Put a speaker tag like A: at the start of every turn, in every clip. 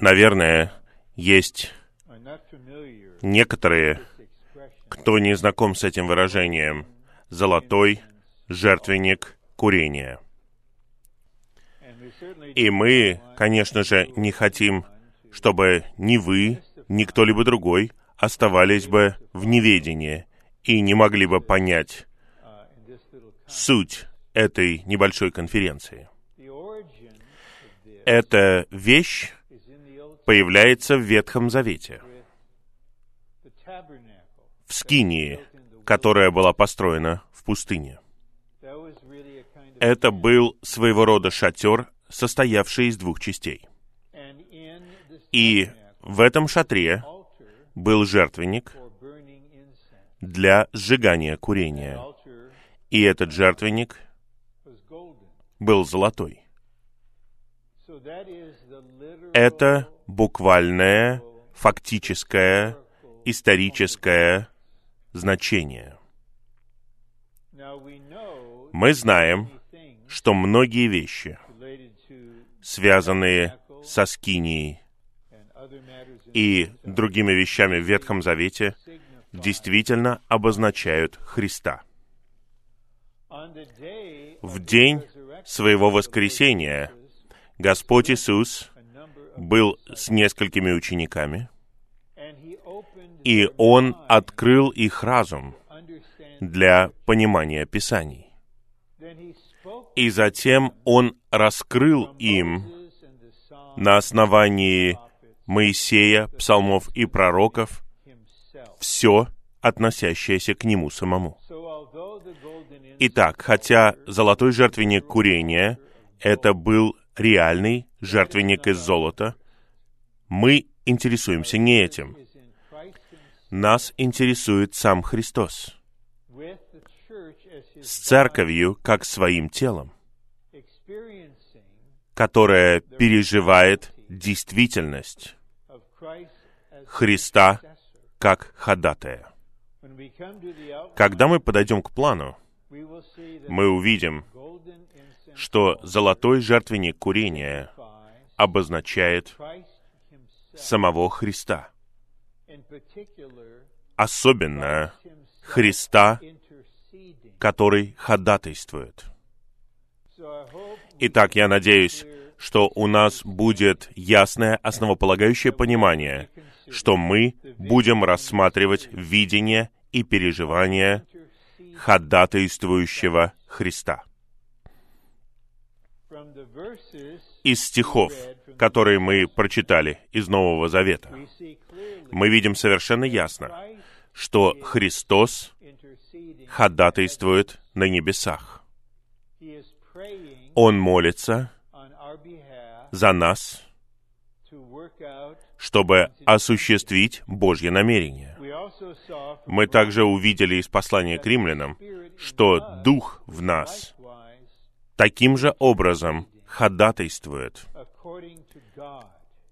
A: Наверное, есть некоторые, кто не знаком с этим выражением «золотой жертвенник курения». И мы, конечно же, не хотим, чтобы ни вы, ни кто-либо другой оставались бы в неведении и не могли бы понять суть этой небольшой конференции. Эта вещь появляется в Ветхом Завете, в Скинии, которая была построена в пустыне. Это был своего рода шатер, состоявший из двух частей. И в этом шатре был жертвенник для сжигания курения. И этот жертвенник был золотой. Это буквальное, фактическое, историческое значение. Мы знаем, что многие вещи, связанные со скинией и другими вещами в Ветхом Завете, действительно обозначают Христа. В день своего воскресения Господь Иисус был с несколькими учениками, и Он открыл их разум для понимания Писаний. И затем Он раскрыл им на основании Моисея, псалмов и пророков все, относящееся к Нему самому. Итак, хотя золотой жертвенник курения — это был реальный жертвенник из золота, мы интересуемся не этим. Нас интересует сам Христос с церковью как своим телом, которая переживает действительность Христа как ходатая. Когда мы подойдем к плану, мы увидим, что золотой жертвенник курения обозначает самого Христа. Особенно Христа, который ходатайствует. Итак, я надеюсь, что у нас будет ясное основополагающее понимание, что мы будем рассматривать видение и переживание ходатайствующего Христа. Из стихов, которые мы прочитали из Нового Завета, мы видим совершенно ясно, что Христос ходатайствует на небесах. Он молится за нас, чтобы осуществить Божье намерение. Мы также увидели из послания к римлянам, что Дух в нас таким же образом ходатайствует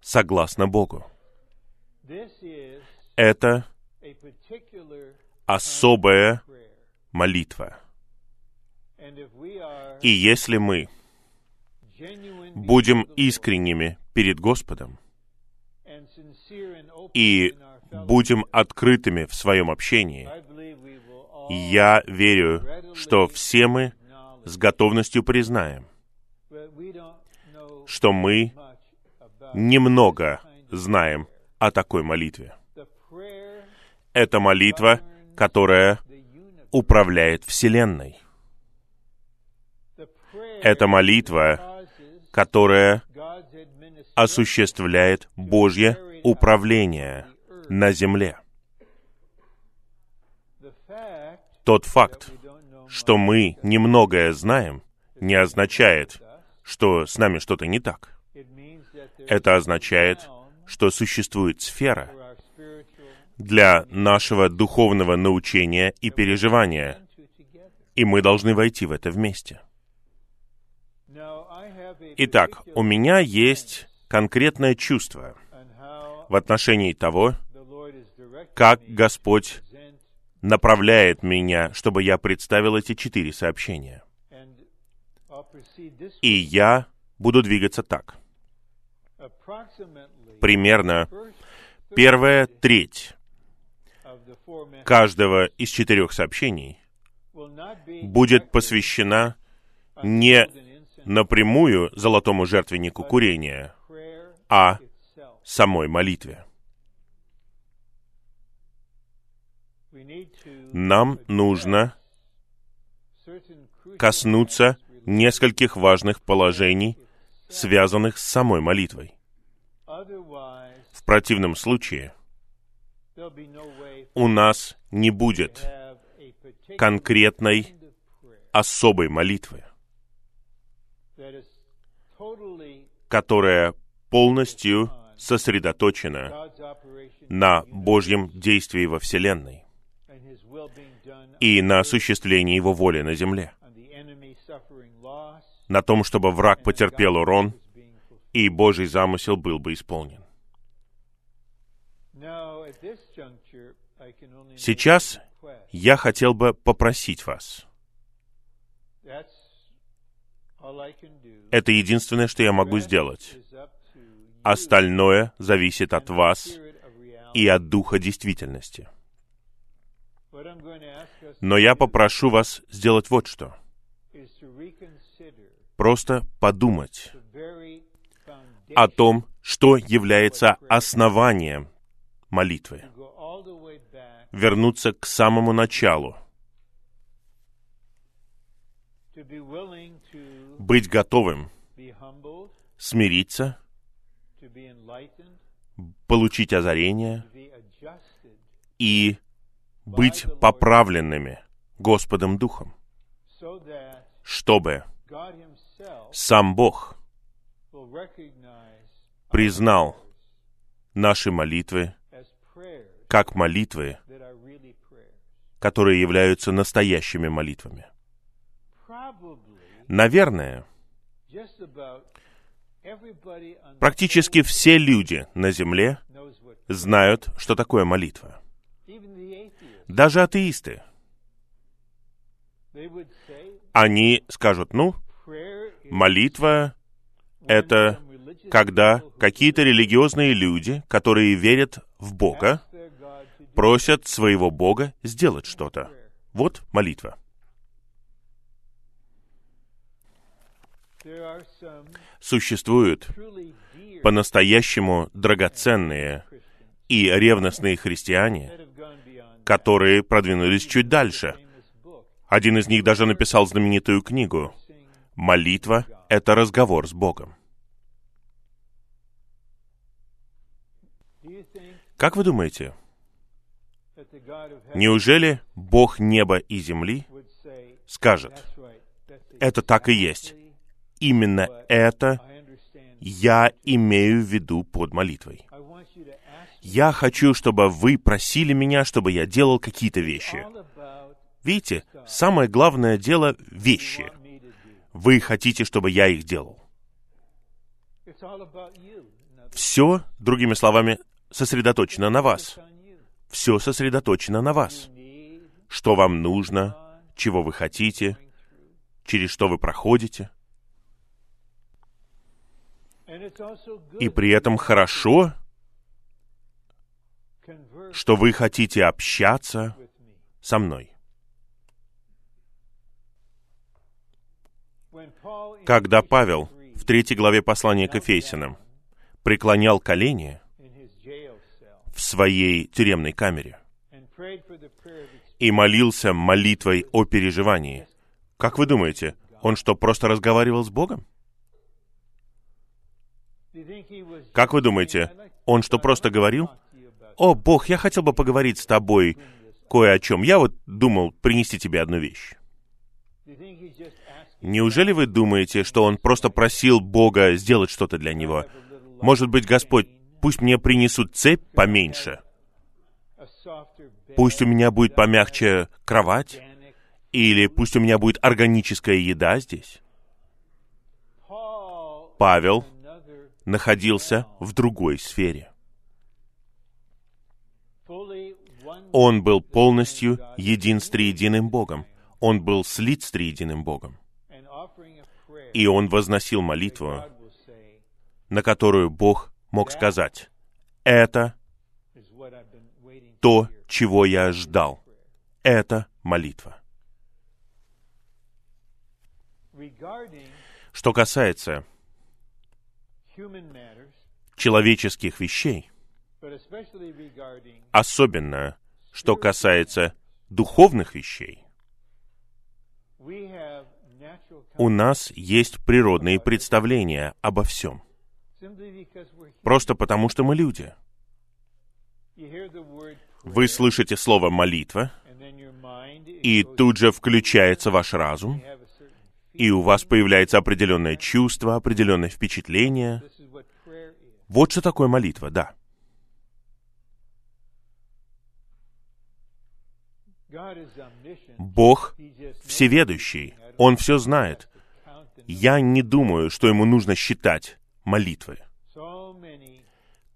A: согласно Богу. Это особая молитва. И если мы будем искренними перед Господом и будем открытыми в своем общении, я верю, что все мы с готовностью признаем, что мы немного знаем о такой молитве. Это молитва, которая управляет Вселенной. Это молитва, которая осуществляет Божье управление на земле. Тот факт, что мы немногое знаем, не означает, что с нами что-то не так. Это означает, что существует сфера для нашего духовного научения и переживания, и мы должны войти в это вместе. Итак, у меня есть конкретное чувство в отношении того, как Господь направляет меня, чтобы я представил эти четыре сообщения. И я буду двигаться так. примерно первая треть каждого из четырех сообщений будет посвящена не напрямую золотому жертвеннику курения, а самой молитве. Нам нужно коснуться нескольких важных положений, связанных с самой молитвой. В противном случае у нас не будет конкретной особой молитвы, которая полностью сосредоточена на Божьем действии во Вселенной и на осуществлении Его воли на земле, на том, чтобы враг потерпел урон, и Божий замысел был бы исполнен. Сейчас я хотел бы попросить вас. Это единственное, что я могу сделать. Остальное зависит от вас и от духа действительности. Но я попрошу вас сделать вот что. Просто подумать о том, что является основанием молитвы. Вернуться к самому началу. Быть готовым смириться, получить озарение и быть поправленными Господом Духом, чтобы сам Бог признал наши молитвы как молитвы, которые являются настоящими молитвами. Наверное, практически все люди на Земле знают, что такое молитва. Даже атеисты. Они скажут, ну, молитва — это когда какие-то религиозные люди, которые верят в Бога, просят своего Бога сделать что-то. Вот молитва. Существуют по-настоящему драгоценные и ревностные христиане, которые продвинулись чуть дальше. Один из них даже написал знаменитую книгу «Молитва — это разговор с Богом». Как вы думаете, неужели Бог неба и земли скажет, это так и есть, именно это я имею в виду под молитвой. Я хочу, чтобы вы просили меня, чтобы я делал какие-то вещи. Видите, самое главное дело — вещи. Вы хотите, чтобы я их делал. Все, другими словами, сосредоточено на вас. Все сосредоточено на вас. Что вам нужно, чего вы хотите, через что вы проходите. И при этом хорошо, что вы хотите общаться со мной. Когда Павел в третьей главе послания к Ефесянам преклонял колени в своей тюремной камере и молился молитвой о переживании, как вы думаете, он что, просто разговаривал с Богом? Как вы думаете, он что, просто говорил? «О, Бог, я хотел бы поговорить с тобой кое о чем. Я вот думал принести тебе одну вещь». Неужели вы думаете, что он просто просил Бога сделать что-то для него? Может быть, Господь, пусть мне принесут цепь поменьше? Пусть у меня будет помягче кровать? Или пусть у меня будет органическая еда здесь? Павел находился в другой сфере. Он был полностью един с триединым Богом. Он был слит с триединым Богом. И он возносил молитву. на которую Бог мог сказать, это то, чего я ждал. Это молитва. Что касается человеческих вещей, особенно что касается духовных вещей, у нас есть природные представления обо всем. Просто потому, что мы люди. Вы слышите слово «молитва», и тут же включается ваш разум, и у вас появляется определенное чувство, определенное впечатление. Вот что такое молитва, да. Бог всеведущий, Он все знает. Я не думаю, что Ему нужно считать молитвы.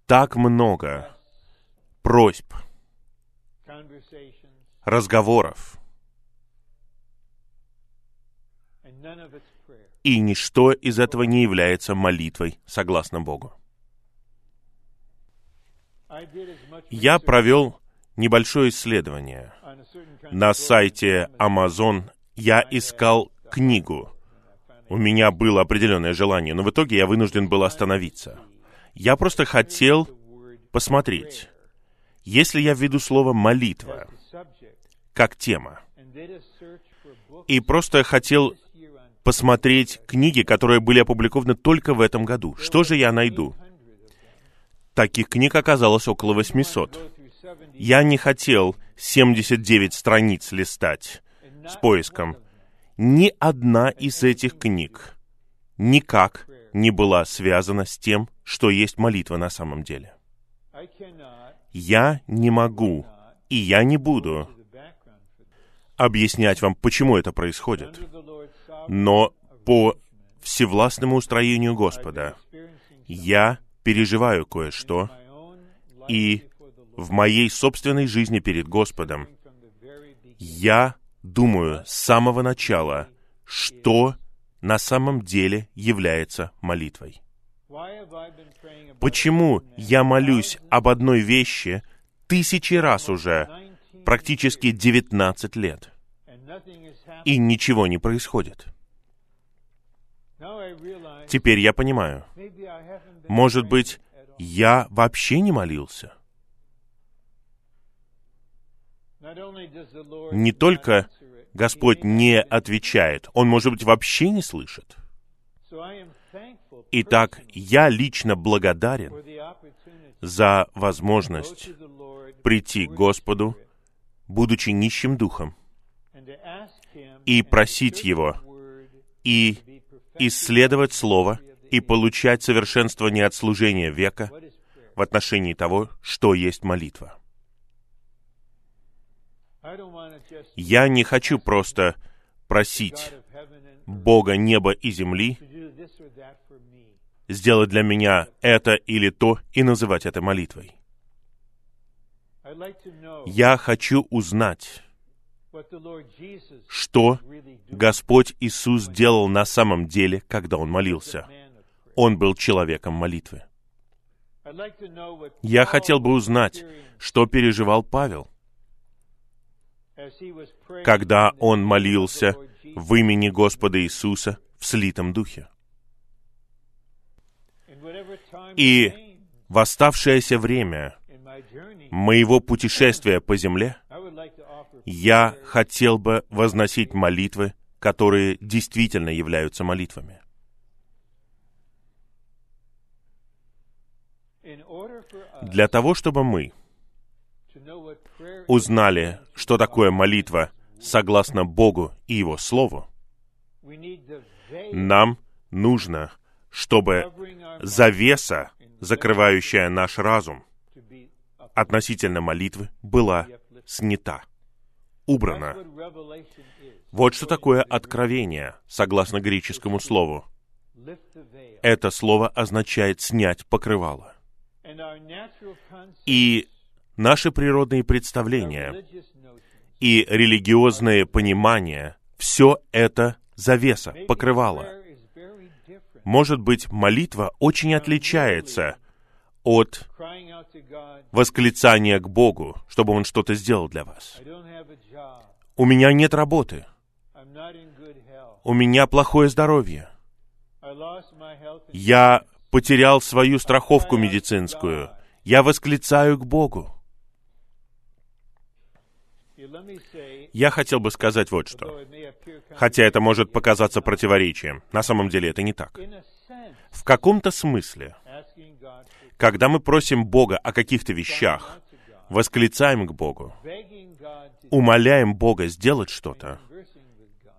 A: Так много просьб, разговоров, и ничто из этого не является молитвой, согласно Богу. Я провел небольшое исследование. На сайте Amazon я искал книгу. У меня было определенное желание, но в итоге я вынужден был остановиться. Я просто хотел посмотреть, если я введу слово «молитва» как тема, и просто хотел посмотреть книги, которые были опубликованы только в этом году. Что же я найду? Таких книг оказалось около 800. Я не хотел 79 страниц листать с поиском. Ни одна из этих книг никак не была связана с тем, что есть молитва на самом деле. Я не могу, и я не буду объяснять вам, почему это происходит. Но по всевластному устроению Господа я переживаю кое-что, и в моей собственной жизни перед Господом я думаю с самого начала, что на самом деле является молитвой. Почему я молюсь об одной вещи тысячи раз уже, практически 19 лет, и ничего не происходит? Теперь я понимаю. Может быть, я вообще не молился. Не только Господь не отвечает, Он, может быть, вообще не слышит. Итак, я лично благодарен за возможность прийти к Господу, будучи нищим духом, и просить Его, и исследовать Слово, и получать совершенствование от служения века в отношении того, что есть молитва. Я не хочу просто просить Бога неба и земли сделать для меня это или то и называть это молитвой. Я хочу узнать, что Господь Иисус делал на самом деле, когда Он молился. Он был человеком молитвы. Я хотел бы узнать, что переживал Павел, когда он молился в имени Господа Иисуса в слитом духе. И в оставшееся время моего путешествия по земле я хотел бы возносить молитвы, которые действительно являются молитвами. Для того, чтобы мы узнали, что такое молитва согласно Богу и Его Слову, нам нужно, чтобы завеса, закрывающая наш разум, относительно молитвы, была снята, убрана. Вот что такое откровение, согласно греческому слову. Это слово означает «снять покрывало». И наши природные представления и религиозное понимание, все это завеса, покрывало. Может быть, молитва очень отличается от восклицания к Богу, чтобы Он что-то сделал для вас. У меня нет работы. У меня плохое здоровье. Я потерял свою страховку медицинскую. Я восклицаю к Богу. Я хотел бы сказать вот что. Хотя это может показаться противоречием, на самом деле это не так. В каком-то смысле, когда мы просим Бога о каких-то вещах, восклицаем к Богу, умоляем Бога сделать что-то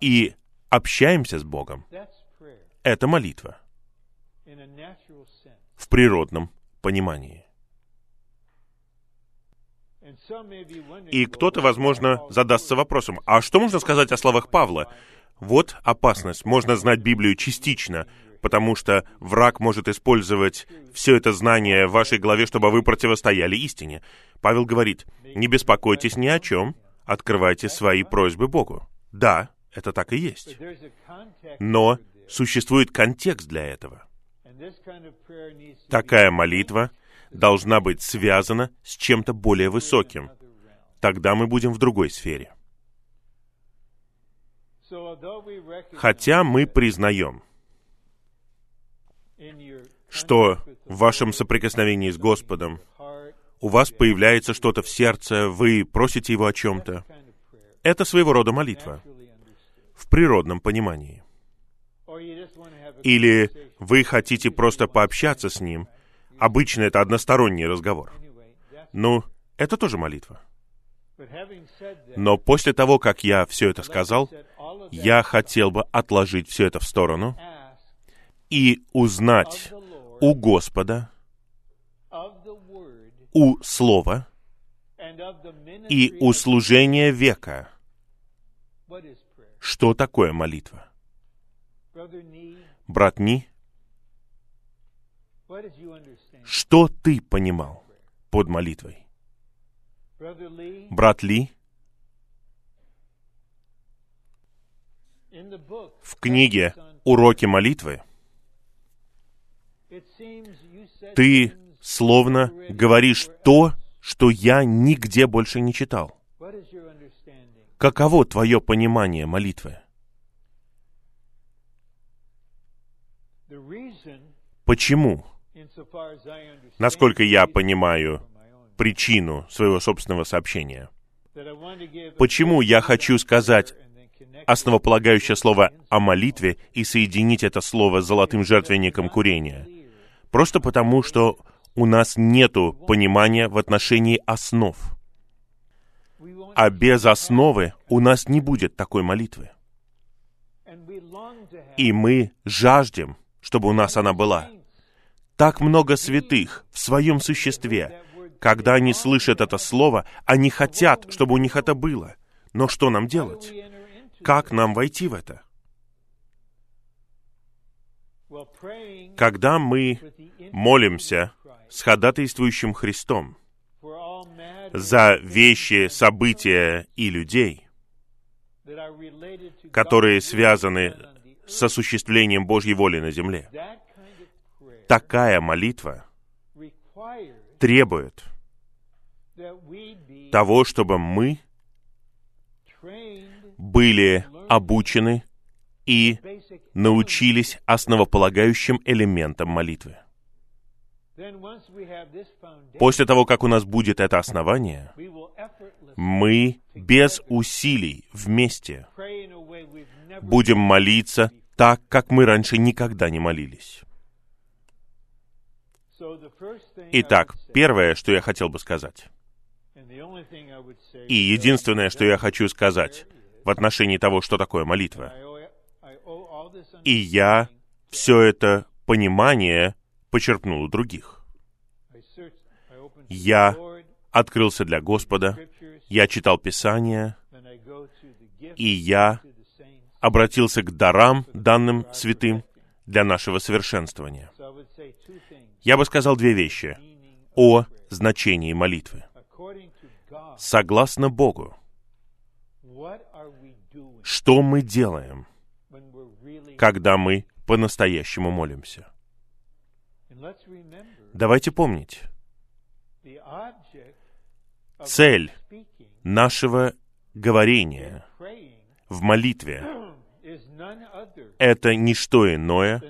A: и общаемся с Богом, это молитва в природном понимании. И кто-то, возможно, задастся вопросом, а что можно сказать о словах Павла? Вот опасность. Можно знать Библию частично, потому что враг может использовать все это знание в вашей голове, чтобы вы противостояли истине. Павел говорит, не беспокойтесь ни о чем, открывайте свои просьбы Богу. Да, это так и есть. Но существует контекст для этого. Такая молитва должна быть связана с чем-то более высоким. Тогда мы будем в другой сфере. Хотя мы признаем, что в вашем соприкосновении с Господом у вас появляется что-то в сердце, вы просите Его о чем-то. Это своего рода молитва в природном понимании. Или вы хотите просто пообщаться с Ним. Обычно это односторонний разговор. Ну, это тоже молитва. Но после того, как я все это сказал, я хотел бы отложить все это в сторону и узнать у Господа, у Слова и у служения века, что такое молитва. Брат Ни, что ты понимал под молитвой? Брат Ли, в книге «Уроки молитвы» ты словно говоришь то, что я нигде больше не читал. Каково твое понимание молитвы? Почему? Насколько я понимаю причину своего собственного сообщения. Почему я хочу сказать основополагающее слово о молитве и соединить это слово с золотым жертвенником курения? Просто потому, что у нас нету понимания в отношении основ. А без основы у нас не будет такой молитвы. И мы жаждем, чтобы у нас она была. Так много святых в своем существе, когда они слышат это слово, они хотят, чтобы у них это было. Но что нам делать? Как нам войти в это? Когда мы молимся с ходатайствующим Христом за вещи, события и людей, которые связаны с осуществлением Божьей воли на земле, такая молитва требует того, чтобы мы были обучены и научились основополагающим элементам молитвы. После того, как у нас будет это основание, мы без усилий вместе будем молиться так, как мы раньше никогда не молились. Итак, первое, что я хотел бы сказать, и единственное, что я хочу сказать в отношении того, что такое молитва, и я все это понимание почерпнул у других. Я открылся для Господа, я читал Писание, и я обратился к дарам, данным святым, для нашего совершенствования. Я бы сказал две вещи о значении молитвы. Согласно Богу, что мы делаем, когда мы по-настоящему молимся. Давайте помнить, цель нашего говорения в молитве это не что иное,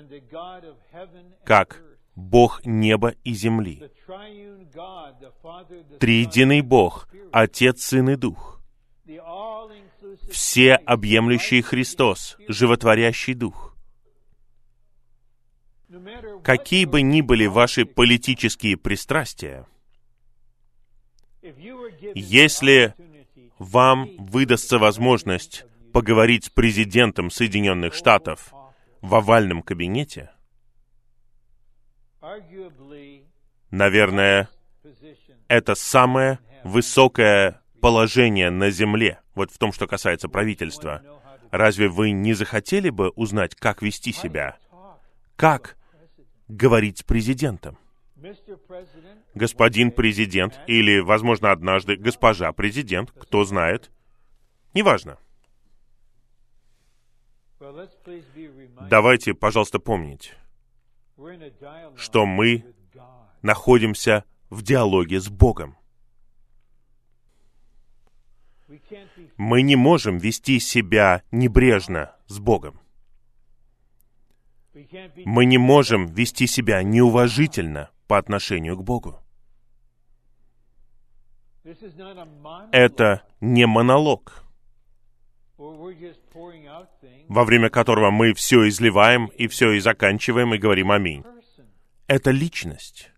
A: как. Бог неба и земли. Триединый Бог, Отец, Сын и Дух. Всеобъемлющий Христос, животворящий Дух. Какие бы ни были ваши политические пристрастия, если вам выдастся возможность поговорить с президентом Соединенных Штатов в овальном кабинете, наверное, это самое высокое положение на Земле, вот в том, что касается правительства. Разве вы не захотели бы узнать, как вести себя, как говорить с президентом? Господин президент или, возможно, однажды госпожа президент, кто знает, неважно. Давайте, пожалуйста, помнить, что мы находимся в диалоге с Богом. Мы не можем вести себя небрежно с Богом. Мы не можем вести себя неуважительно по отношению к Богу. Это не монолог, во время которого мы все изливаем и все и заканчиваем и говорим «Аминь». Это личность,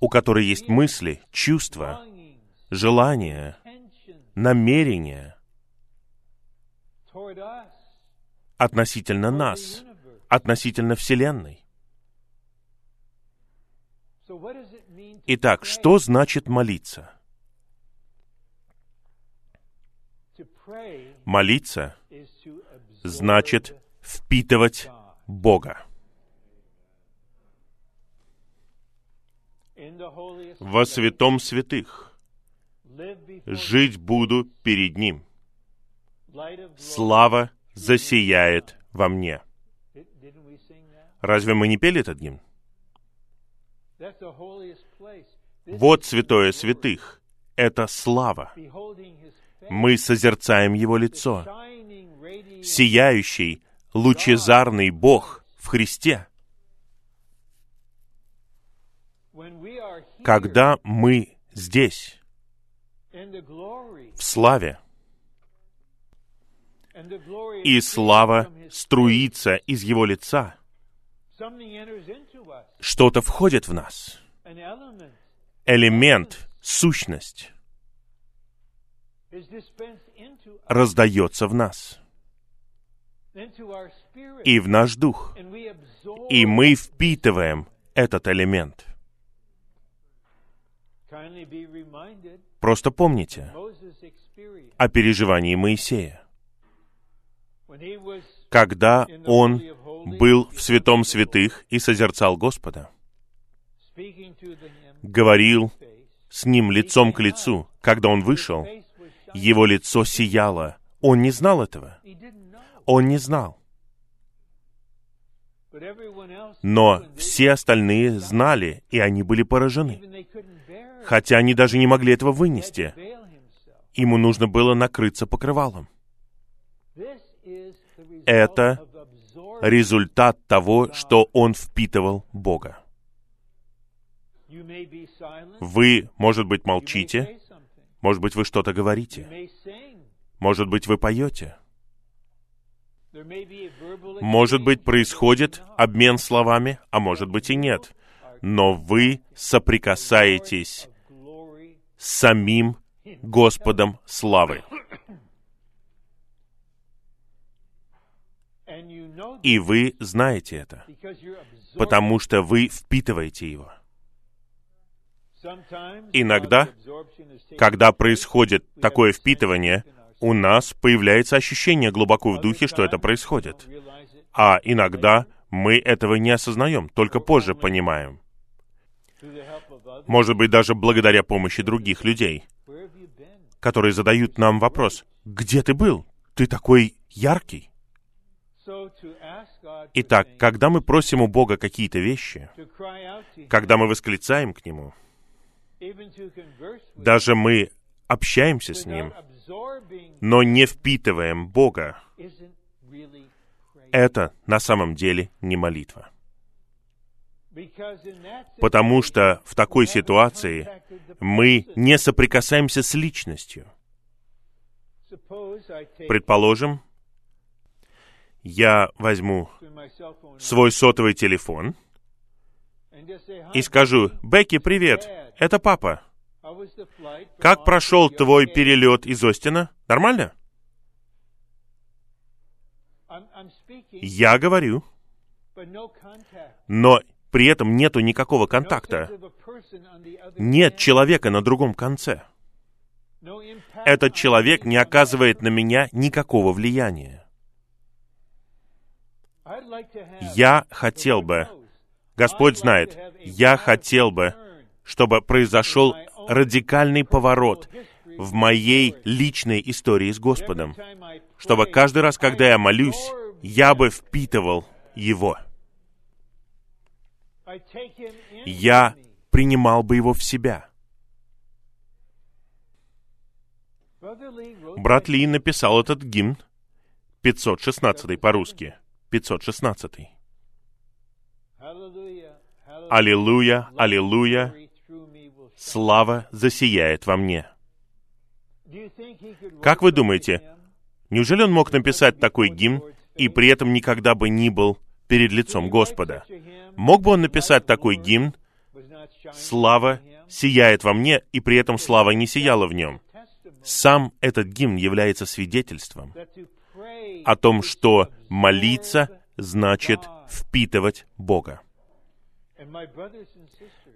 A: у которой есть мысли, чувства, желания, намерения относительно нас, относительно Вселенной. Итак, что значит молиться? Молиться значит впитывать. Бога. Во святом святых жить буду перед Ним. Слава засияет во мне. Разве мы не пели этот гимн? Вот святое святых. Это слава. Мы созерцаем Его лицо. Сияющий, лучезарный Бог в Христе. Когда мы здесь, в славе, и слава струится из Его лица, что-то входит в нас. Элемент, сущность раздается в нас и в наш дух. И мы впитываем этот элемент. Просто помните о переживании Моисея. Когда он был в святом святых и созерцал Господа, говорил с ним лицом к лицу. Когда он вышел. Его лицо сияло. Он не знал этого. Он не знал. Но все остальные знали, и они были поражены. Хотя они даже не могли этого вынести. Ему нужно было накрыться покрывалом. Это. Результат того, что он впитывал Бога. Вы, может быть, молчите. Может быть, вы что-то говорите, может быть, вы поете, может быть, происходит обмен словами, а может быть и нет. Но вы соприкасаетесь с самим Господом славы. И вы знаете это, потому что вы впитываете его. Иногда, Когда происходит такое впитывание, у нас появляется ощущение глубоко в духе, что это происходит. А иногда мы этого не осознаем, только позже понимаем. Может быть, даже благодаря помощи других людей, которые задают нам вопрос, «Где ты был? Ты такой яркий». Итак, когда мы просим у Бога какие-то вещи, когда мы восклицаем к Нему, даже мы общаемся с Ним, но не впитываем Бога, это на самом деле не молитва. Потому что в такой ситуации мы не соприкасаемся с личностью. Предположим, я возьму свой сотовый телефон и
B: "Hi,
A: скажу, «Бекки, привет, это папа. Как прошел твой
B: Yosemite?"
A: перелет из Остина? Нормально?» Я говорю, но при этом нету никакого контакта. Нет человека на другом конце. Этот человек не оказывает на меня никакого влияния. Я хотел бы, Господь знает, я хотел бы, чтобы произошел радикальный поворот в моей личной истории с Господом, чтобы каждый раз, когда я молюсь, я бы впитывал Его. Я принимал бы Его в себя. Брат Ли написал этот гимн, 516 по-русски, 516. Аллилуйя, аллилуйя, слава засияет во мне. Как вы думаете? Неужели он мог написать такой гимн и при этом никогда бы не был перед лицом Господа? Мог бы он написать такой гимн «Слава
B: on him»?
A: сияет во мне», и при этом слава не сияла в нем? Сам этот гимн является свидетельством о том, что молиться значит впитывать Бога.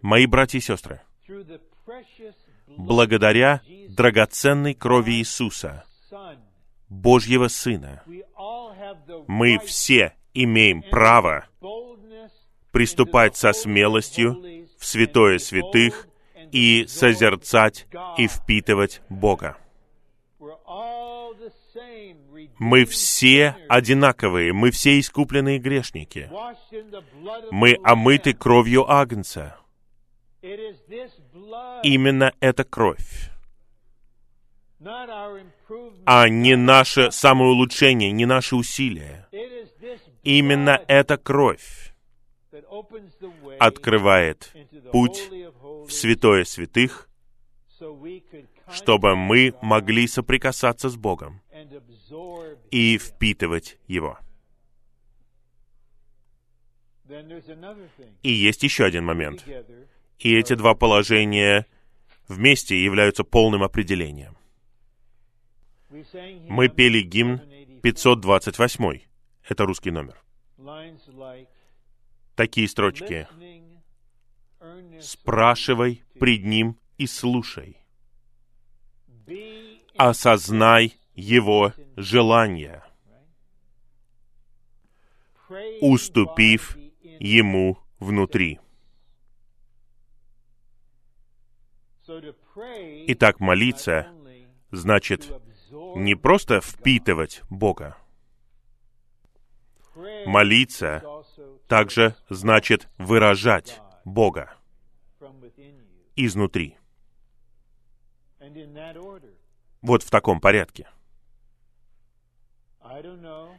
A: Мои братья и сестры, благодаря драгоценной крови Иисуса, Божьего Сына, мы все имеем право приступать со смелостью в святое святых и созерцать и впитывать Бога. Мы все одинаковые, мы все искупленные грешники. Мы омыты кровью Агнца. Именно эта кровь, а не наше самоулучшение, не наши усилия. Именно эта кровь открывает путь в святое святых, чтобы мы могли соприкасаться с Богом и впитывать Его. И есть еще один момент. И эти два положения вместе являются полным определением. Мы пели гимн
B: 784,
A: 528. Это русский номер. Такие строчки. «Спрашивай пред Ним и слушай. Осознай Его желания, уступив Ему внутри». Итак, молиться значит не просто впитывать Бога. Молиться также значит выражать Бога изнутри. Вот в таком порядке.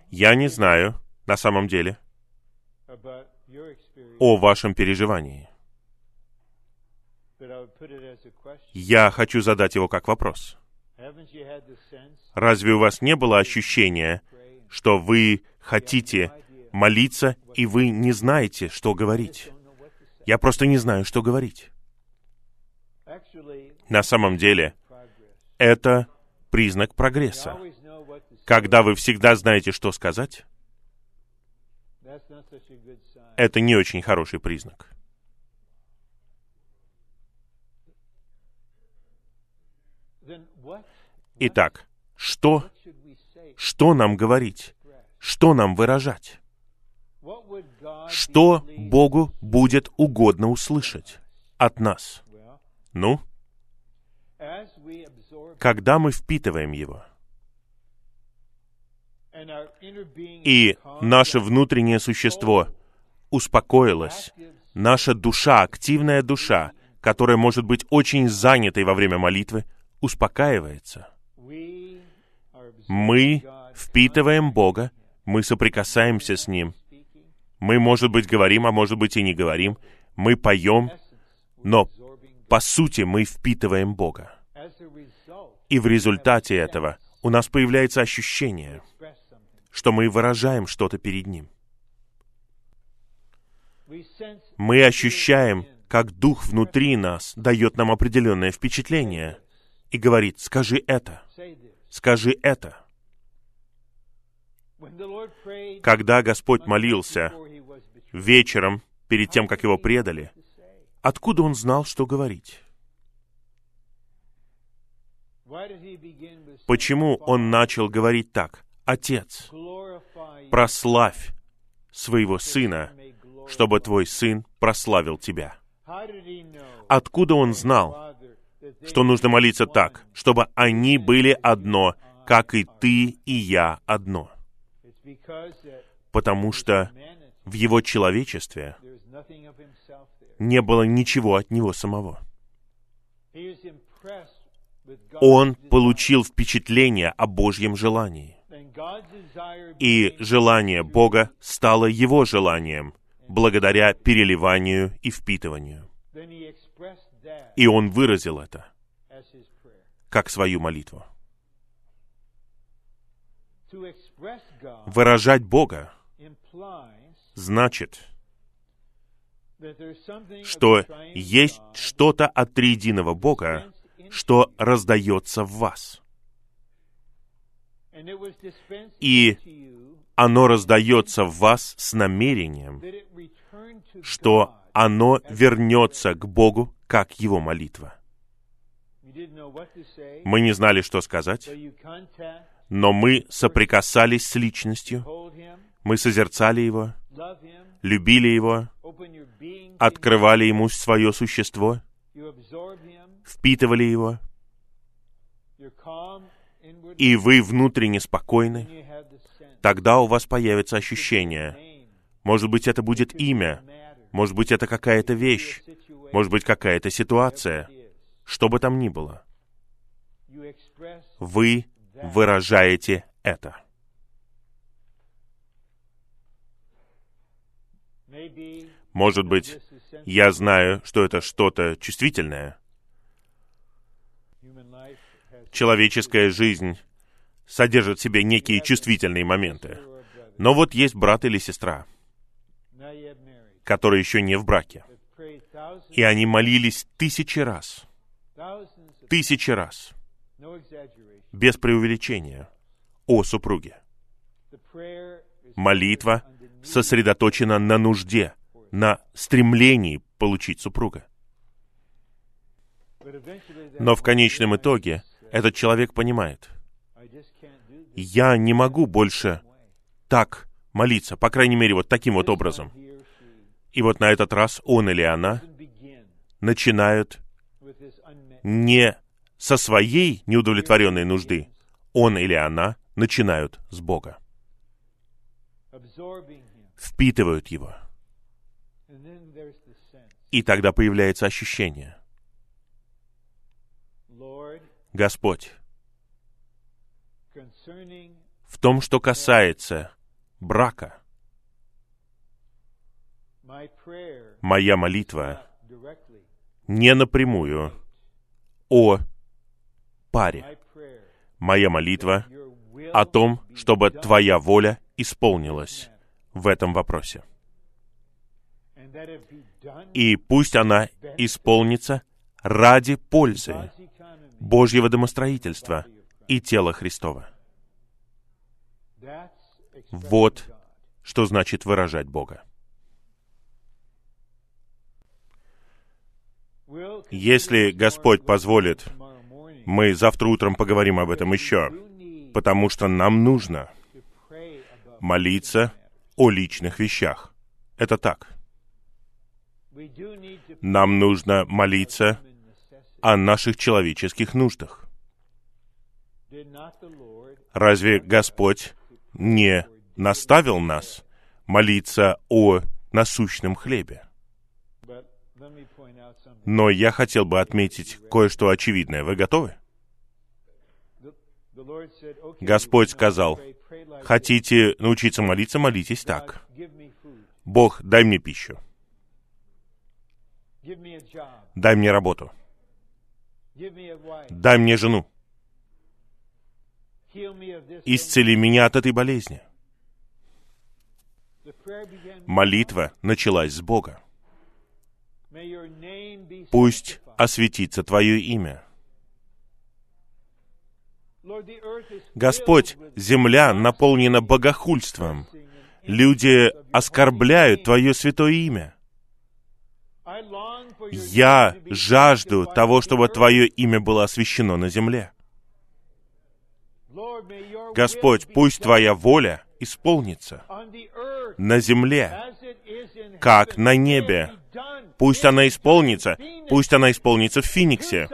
A: Я не знаю, на самом деле, о вашем переживании. Я хочу задать его как вопрос. Разве у вас не было ощущения, что вы хотите молиться, и вы не знаете, что говорить? Я просто не знаю, что говорить. На самом деле, это признак прогресса. Когда вы всегда знаете, что сказать, это не очень хороший признак. Итак, что, что нам говорить? Что нам выражать? Что Богу будет угодно услышать от нас? Ну, когда мы впитываем Его, и наше внутреннее существо успокоилось, наша душа, активная душа, которая может быть очень занятой во время молитвы, успокаивается. Мы впитываем Бога, мы соприкасаемся с Ним. Мы, может быть, говорим, а может быть и не говорим. Мы поем, но по сути мы впитываем Бога. И в результате этого у нас появляется ощущение. Что мы выражаем что-то перед Ним. Мы ощущаем, как Дух внутри нас дает нам определенное впечатление и говорит, скажи это, скажи это. Когда Господь молился вечером, перед тем, как его предали, откуда он знал, что говорить? Почему он начал говорить так? Отец, прославь своего сына, чтобы твой сын прославил тебя. Откуда он знал, что нужно молиться так, чтобы они были одно, как и ты и я одно? Потому что в его человечестве не было ничего от него самого. Он получил впечатление о Божьем желании. И желание Бога стало его желанием, благодаря переливанию и впитыванию. И он выразил это как свою молитву. Выражать Бога значит, что есть что-то от триединого Бога, что раздается в вас. И оно раздается в вас с намерением, что оно вернется к Богу, как его молитва. Мы не знали, что сказать, но мы соприкасались с личностью, мы созерцали его, любили его, открывали ему свое существо, впитывали его, и вы внутренне спокойны, тогда у вас появится ощущение. Может быть, это будет имя, может быть, это какая-то вещь, может быть, какая-то ситуация, что бы там ни было. Вы выражаете это. Может быть, я знаю, что это что-то чувствительное. Человеческая жизнь содержит в себе некие чувствительные моменты. Но вот есть брат или сестра, которые еще не в браке. И они молились тысячи раз, тысячи раз, без преувеличения, о супруге. Молитва сосредоточена на нужде, на стремлении получить супруга. Но в конечном итоге этот человек понимает, я не могу больше так молиться, по крайней мере, вот таким вот образом. И вот на этот раз он или она начинают не со своей неудовлетворенной нужды, он или она начинают с Бога, впитывают его. И тогда появляется ощущение, Господь, в том, что касается брака, моя молитва не напрямую о паре. Моя молитва о том, чтобы Твоя воля исполнилась в этом вопросе. И пусть она исполнится ради пользы. Божьего домостроительства и тела Христова. Вот что значит выражать Бога. Если Господь позволит, мы завтра утром поговорим об этом еще, потому что нам нужно молиться о личных вещах. Это так. Нам нужно молиться. О наших человеческих нуждах. Разве Господь не наставил нас молиться о насущном хлебе. Но я хотел бы отметить кое-что очевидное. Вы готовы? Господь сказал. Хотите научиться молиться, молитесь так. Бог, дай мне пищу, дай мне работу, дай мне жену, исцели меня от этой болезни. Молитва началась с Бога. Пусть осветится Твое имя. Господь, земля наполнена богохульством. Люди оскорбляют Твое святое имя. Я жажду того, чтобы. Твое имя было освящено на земле. Господь, пусть Твоя воля исполнится на земле, как на небе. Пусть она исполнится, пусть она исполнится в
B: Tucson,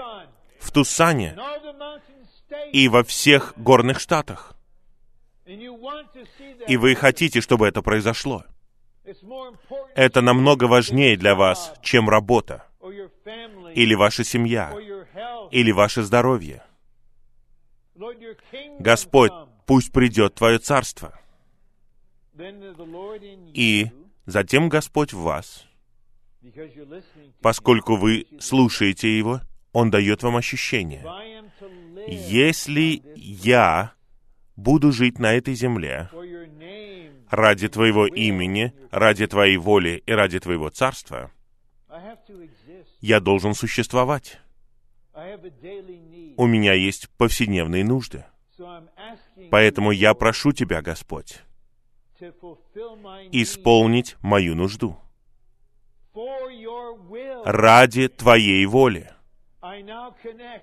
A: в Тусане и во всех горных штатах. И вы хотите, чтобы это произошло. Это намного важнее для вас, чем работа, или ваша семья, или ваше здоровье. Господь, пусть придет Твое Царство. И затем Господь в вас, поскольку вы слушаете Его, Он дает вам ощущение. Если я буду жить на этой земле ради Твоего имени, ради Твоей воли и ради Твоего Царства, я должен существовать. У меня есть повседневные нужды. Поэтому я прошу Тебя, Господь, исполнить мою нужду ради Твоей воли.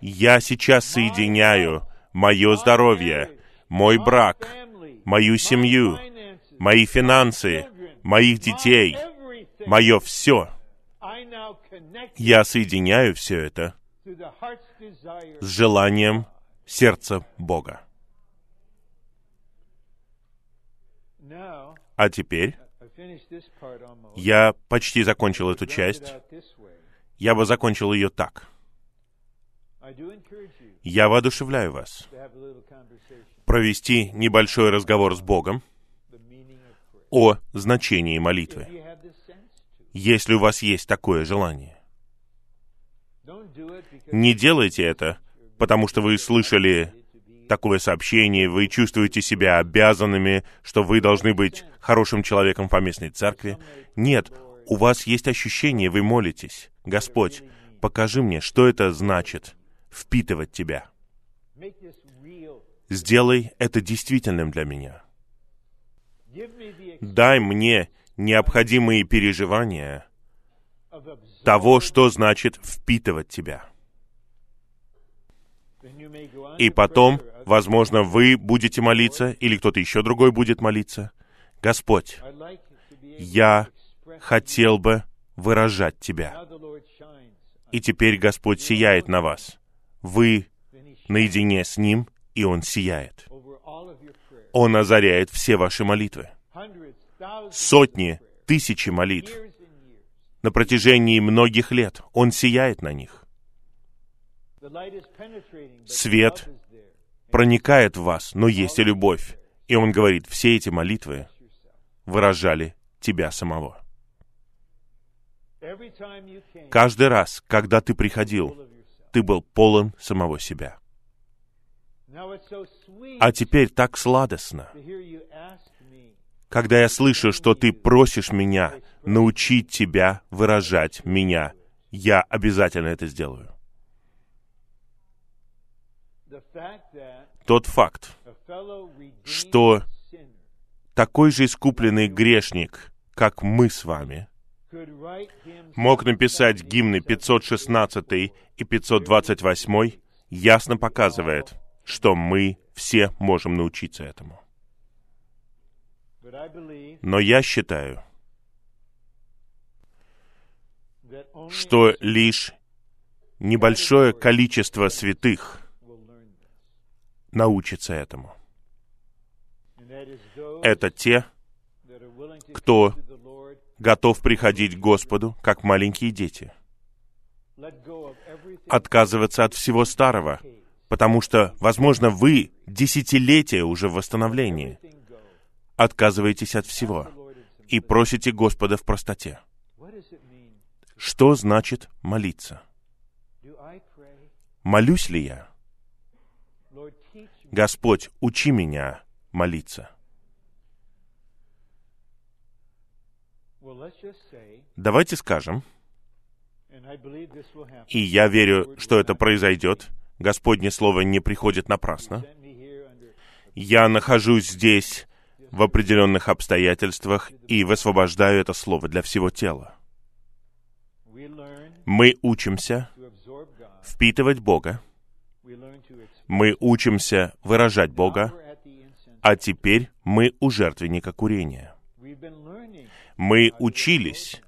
A: Я сейчас соединяю мое здоровье, мой брак, мою семью, мои финансы, моих детей, мое все. Я соединяю все это с желанием сердца Бога. А теперь я почти закончил эту часть. Я бы закончил ее так. Я воодушевляю вас провести небольшой разговор с Богом о значении молитвы, если у вас есть такое желание. Не делайте это, потому что вы слышали такое сообщение, вы чувствуете себя обязанными, что вы должны быть хорошим человеком по местной церкви. Нет, у вас есть ощущение, вы молитесь. Господь, покажи мне, что это значит впитывать Тебя. Сделай это действительным для меня. Дай мне необходимые переживания того, что значит впитывать Тебя. И потом, возможно, вы будете молиться, или кто-то еще другой будет молиться. Господь, я хотел бы выражать Тебя. И теперь Господь сияет на вас. Вы наедине с Ним, и Он сияет. Он озаряет все ваши молитвы. Сотни, тысячи молитв. На протяжении многих лет Он сияет на них. Свет проникает в вас, но есть и любовь. И Он говорит, все эти молитвы выражали Тебя самого. Каждый раз, когда ты приходил, ты был полон самого себя. А теперь так сладостно, когда я слышу, что ты просишь меня научить тебя выражать меня. Я обязательно это сделаю. Тот факт, Что такой же искупленный грешник, как мы с вами, мог написать гимны 516 и 528, ясно показывает, что мы все можем научиться этому. Но я считаю, что лишь небольшое количество святых научится этому. Это те, кто готов приходить к Господу, как маленькие дети, отказываться от всего старого, потому что, возможно, вы десятилетия уже в восстановлении. Отказываетесь от всего и prосите Господа в простоте. Что значит молиться? Молюсь ли я? Господь, учи меня молиться. Давайте скажем, и я верю, что это произойдет, Господне Слово не приходит напрасно. Я нахожусь здесь в определенных обстоятельствах и высвобождаю это Слово для всего тела. Мы учимся впитывать Бога, мы учимся выражать Бога, а теперь мы у жертвенника курения. Мы учились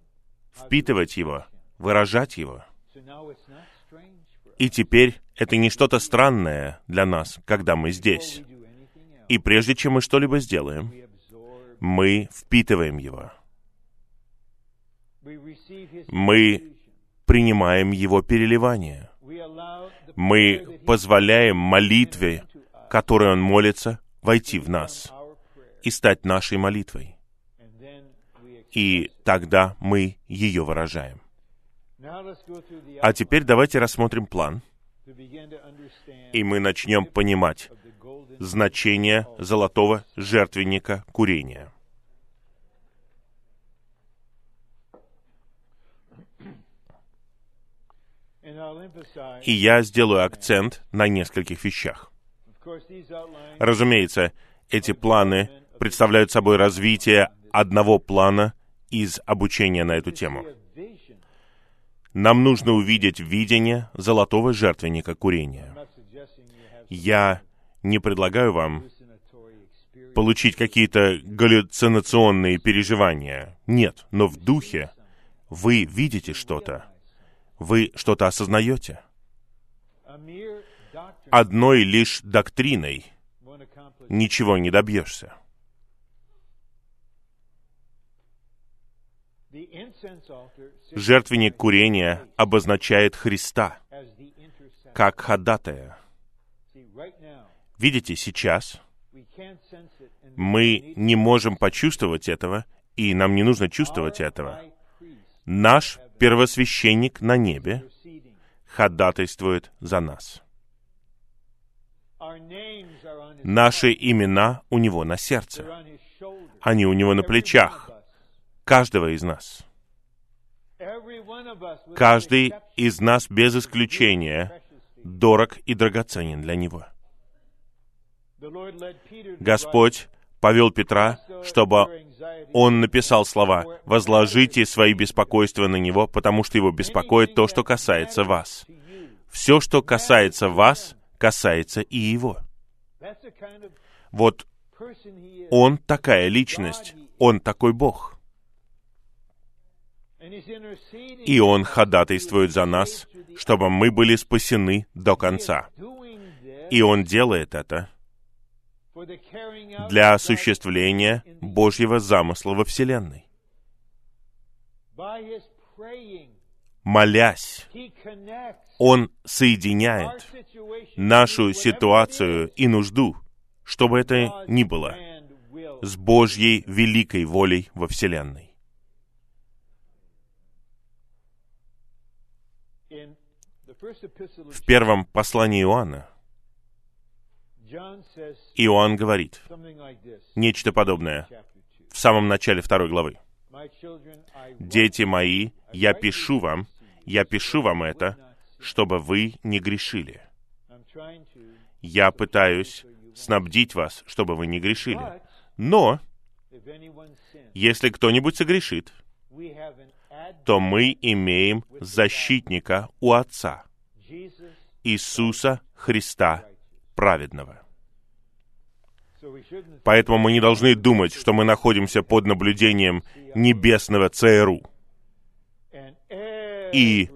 A: впитывать Его, выражать Его. И теперь это не что-то странное для нас, когда мы здесь. И прежде чем мы что-либо сделаем, мы впитываем Его, Мы принимаем Его переливание. Мы позволяем молитве, которой Он молится, войти в нас и стать нашей молитвой. И тогда мы ее выражаем. А теперь давайте рассмотрим план, и мы начнем понимать значение золотого жертвенника курения. И я сделаю акцент на нескольких вещах. Разумеется, эти планы представляют собой развитие одного плана из обучения на эту тему. Нам нужно увидеть видение золотого жертвенника курения. Я не предлагаю вам получить какие-то галлюцинационные переживания. Нет, но в духе вы видите что-то. Вы что-то осознаете. Одной лишь доктриной ничего не добьешься. Жертвенник курения обозначает Христа как ходатая. Видите, сейчас мы не можем почувствовать этого, и нам не нужно чувствовать этого. Наш первосвященник на небе ходатайствует за нас. Наши имена у него на сердце. Они у него на плечах. Каждого из нас. Каждый из нас без исключения дорог и драгоценен для него. Господь повел Петра, чтобы
B: "Your anxiety
A: он написал слова «Возложите свои беспокойства на него, потому что его беспокоит то, что касается вас».
B: to you."
A: Все, что касается вас, касается и его. Вот он такая личность, он такой Бог. И он ходатайствует за нас, чтобы мы были спасены до конца. И он делает это для осуществления Божьего замысла во Вселенной. Молясь, он соединяет нашу ситуацию и нужду, что бы это ни было, с Божьей великой волей во Вселенной. В первом послании Иоанна Иоанн говорит нечто подобное
B: Chapter 2.
A: в самом начале второй главы. «Дети мои, я пишу вам, я пишу вам это, чтобы вы не грешили. Я пытаюсь снабдить вас, чтобы вы не грешили. Но, если кто-нибудь согрешит, то мы имеем защитника у Отца. Иисуса Христа праведного. Поэтому мы не должны думать, что мы находимся под наблюдением небесного ЦРУ. И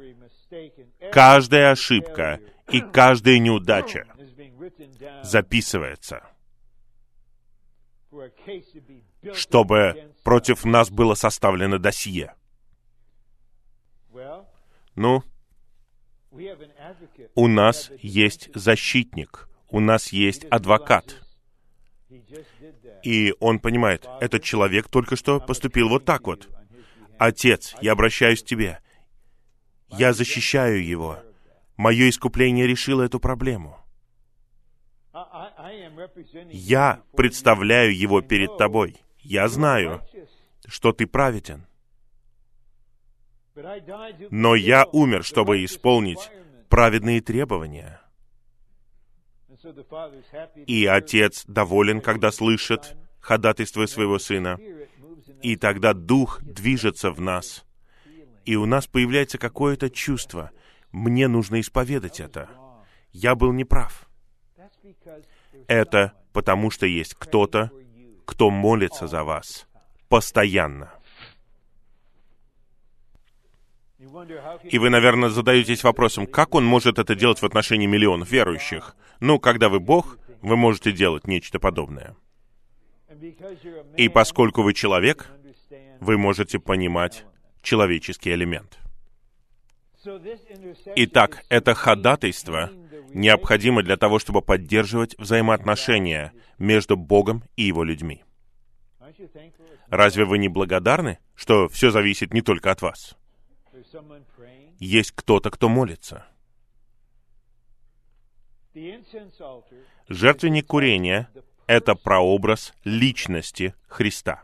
A: Каждая ошибка и каждая неудача записывается. чтобы против нас было составлено досье. Ну, у нас есть защитник, у нас есть адвокат. И он понимает, этот человек только что поступил вот так вот. Отец, я обращаюсь к тебе. Я защищаю его. Мое искупление решило эту проблему. Я представляю его перед тобой. Я знаю, что ты праведен. Но я умер, чтобы исполнить праведные требования. И отец доволен, когда слышит ходатайство своего сына. И тогда Дух движется в нас. И у нас появляется какое-то чувство. Мне нужно исповедать это. Я был неправ. Это потому, что есть кто-то, кто молится за вас постоянно. И вы, наверное, задаетесь вопросом, как он может это делать в отношении миллионов верующих? Ну, когда вы Бог, вы можете делать нечто подобное. И поскольку вы человек, вы можете понимать человеческий элемент. Итак, это ходатайство необходимо для того, чтобы поддерживать взаимоотношения между Богом и Его людьми. Разве вы не благодарны, что все зависит не только от вас? Есть кто-то, кто молится. Жертвенник курения — это прообраз личности Христа.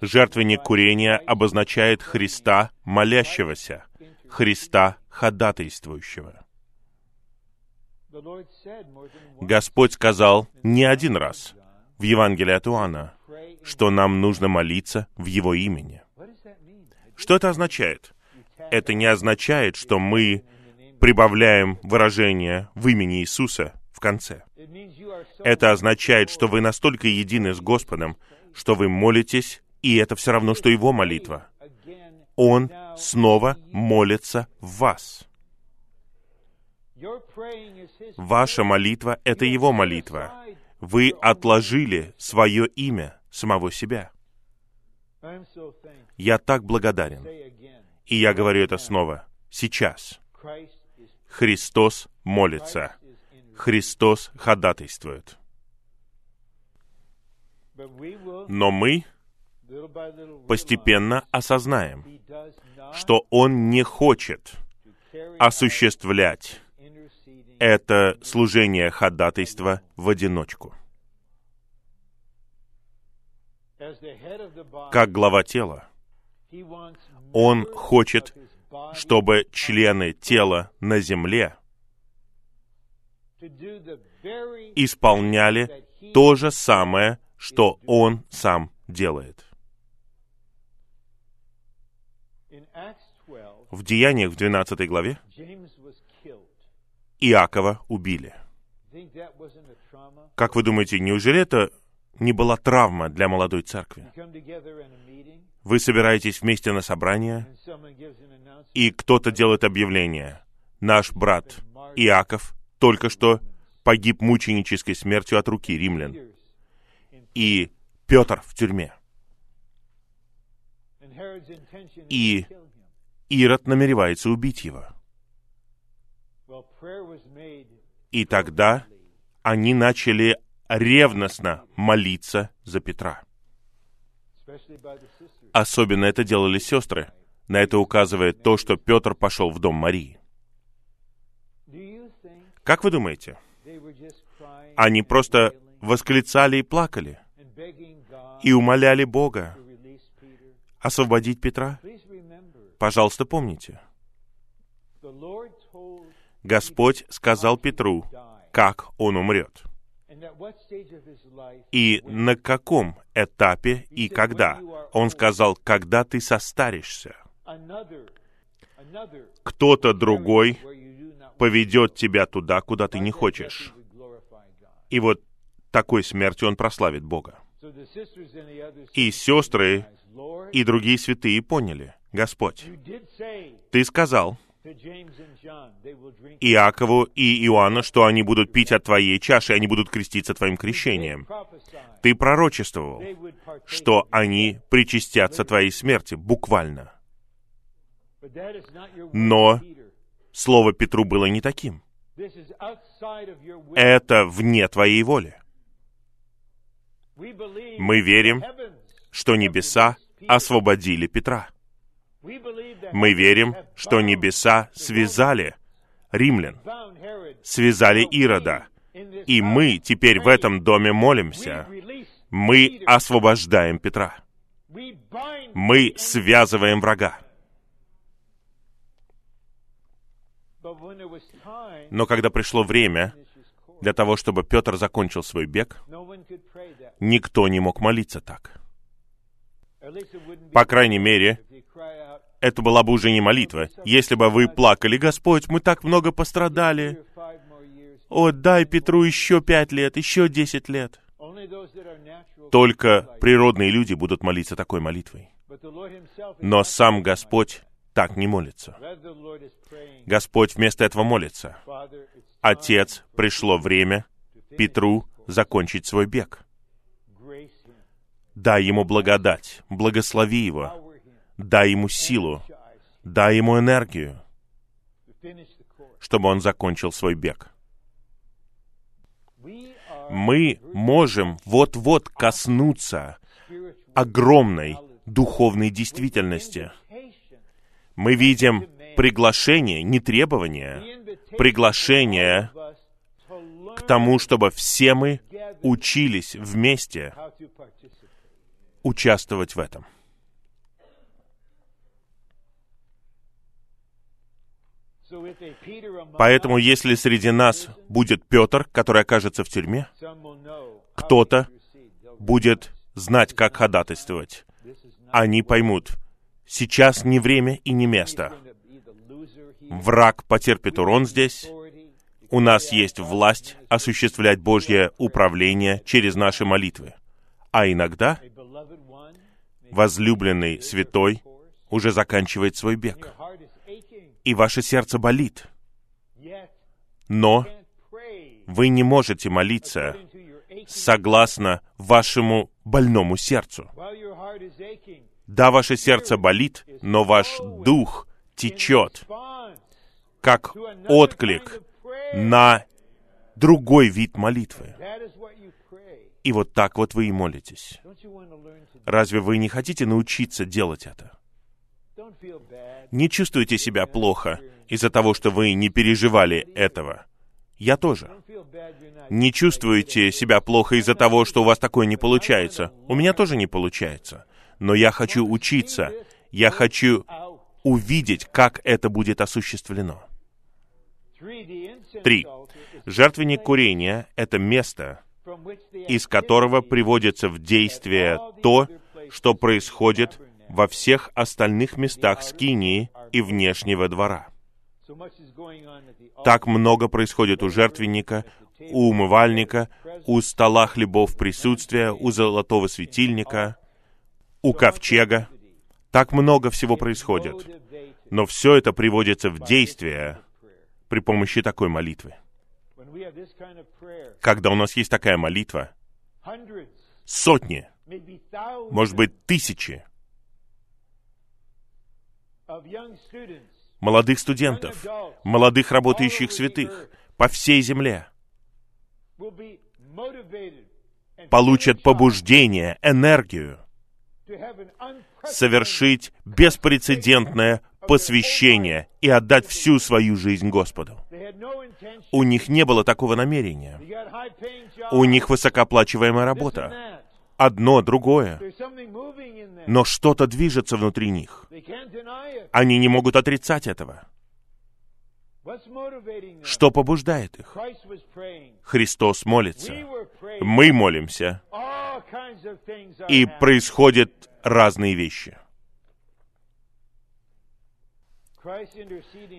A: Жертвенник курения обозначает Христа молящегося, Христа ходатайствующего. Господь сказал не один раз в Евангелии от Иоанна, что нам нужно молиться в Его имени. Что это означает? Это не означает, что мы прибавляем выражение в имени Иисуса в конце. Это означает, что вы настолько едины с Господом, что вы молитесь, и это все равно, что Его молитва. Он снова молится в вас. Ваша молитва — это Его молитва. Вы отложили свое имя самого себя. Я так благодарен. И я говорю это снова. Сейчас. Христос молится. Христос ходатайствует. Но мы постепенно осознаем, что Он не хочет осуществлять это служение ходатайства в одиночку. Как глава тела, Он хочет, чтобы члены тела на земле исполняли то же самое, что Он сам делает.
B: in Acts 12
A: В Деяниях в 12 главе. Иакова убили. Как вы думаете, неужели это не была травма для молодой церкви? Вы собираетесь вместе на собрание, и кто-то делает объявление. Наш брат Иаков только что погиб мученической смертью от руки римлян. И Петр в тюрьме. И-. Ирод намеревается убить его. И тогда они начали ревностно молиться за Петра. Особенно это делали сестры. На это указывает то, что Петр пошел в дом Марии. Как вы думаете, они просто восклицали и плакали, и умоляли Бога освободить Петра? Пожалуйста, помните. Господь сказал Петру, как он умрет. И на каком этапе и когда. Он сказал, когда ты состаришься, кто-то другой поведет тебя туда, куда ты не хочешь. И вот такой смертью он прославит Бога. И сестры и другие святые поняли, Господь, Ты сказал, Иакову и Иоанну, что они будут пить от твоей чаши, они будут креститься твоим крещением. Ты пророчествовал, что они причастятся твоей смерти, буквально. Но слово Петру было не таким. Это вне твоей воли. Мы верим, что небеса освободили Петра. Мы верим, что небеса связали римлян, связали Ирода. И мы теперь в этом доме молимся. Мы освобождаем Петра. Мы связываем врага. Но когда пришло время для того, чтобы Петр закончил свой бег, никто не мог молиться так. По крайней мере, это была бы уже не молитва. Если бы вы плакали, Господь, мы так много пострадали.
B: "Here five more years.
A: О, дай Петру еще пять лет, еще десять лет. Только природные люди будут молиться такой молитвой. Но сам Господь так не молится. Господь вместо этого молится. Отец, пришло время Петру закончить свой бег. Дай ему благодать, благослови его, дай ему силу, дай ему энергию, чтобы он закончил свой бег. Мы можем вот-вот коснуться огромной духовной действительности. Мы видим приглашение, не требование, приглашение к тому, чтобы все мы учились вместе участвовать в этом. Поэтому, если среди нас будет Петр, который окажется в тюрьме, кто-то будет знать, как ходатайствовать. Они поймут, сейчас не время и не место. Враг потерпит урон здесь. У нас есть власть осуществлять Божье управление через наши молитвы. А иногда возлюбленный святой уже заканчивает свой бег. И ваше сердце болит. Но вы не можете молиться согласно вашему больному сердцу. Да, ваше сердце болит, но ваш дух течет, как отклик на другой вид молитвы. И вот так вот вы и молитесь. Разве вы не хотите научиться делать это? Не чувствуйте себя плохо из-за того, что вы не переживали этого. Я тоже. Не чувствуете себя плохо из-за того, что у вас такое не получается. У меня тоже не получается. Но я хочу учиться. Я хочу увидеть, как это будет осуществлено. Три. Жертвенник курения — это место, из которого приводится в действие то, что происходит во всех остальных местах скинии и внешнего двора. Так много происходит у жертвенника, у умывальника, у стола хлебов присутствия, у золотого светильника, у ковчега. Так много всего происходит. Но все это приводится в действие при помощи такой молитвы. Когда у нас есть такая молитва, сотни, может быть, тысячи молодых студентов, молодых работающих святых по всей земле получат побуждение, энергию совершить беспрецедентное посвящение и отдать всю свою жизнь Господу. У них не было такого намерения. У них высокооплачиваемая работа. Одно, другое. Но что-то движется внутри них. Они не могут отрицать этого. Что побуждает их? Христос молится. Мы молимся. И происходят разные вещи.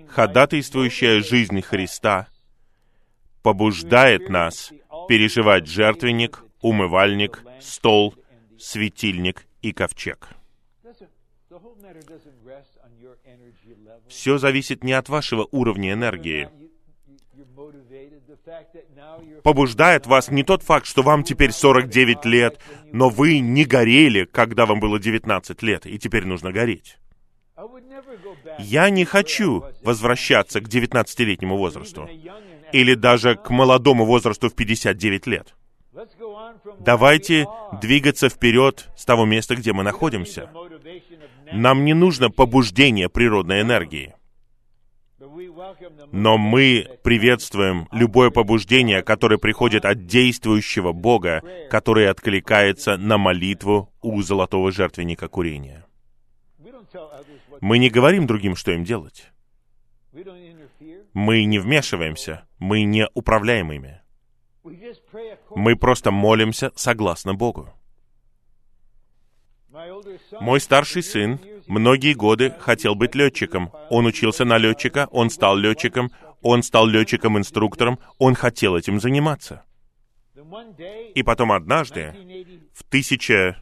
A: Ходатайствующая жизнь Христа побуждает нас переживать жертвенник, умывальник, стол, светильник и ковчег. Все зависит не от вашего уровня энергии. Побуждает вас не тот факт, что вам теперь 49 лет, но вы не горели, когда вам было 19 лет, и теперь нужно гореть. Я не хочу возвращаться к 19-летнему возрасту или даже к молодому возрасту в 59 лет. Давайте двигаться вперед с того места, где мы находимся. Нам не нужно побуждение природной энергии, но мы приветствуем любое побуждение, которое приходит от действующего Бога, который откликается на молитву у золотого жертвенника курения. Мы не говорим другим, что им делать. Мы не вмешиваемся, мы не управляем ими. Мы просто молимся согласно Богу. Мой старший сын многие годы хотел быть летчиком. Он учился на летчика, он стал летчиком, он стал летчиком-инструктором, он хотел этим заниматься. И потом однажды,
B: 1983,
A: в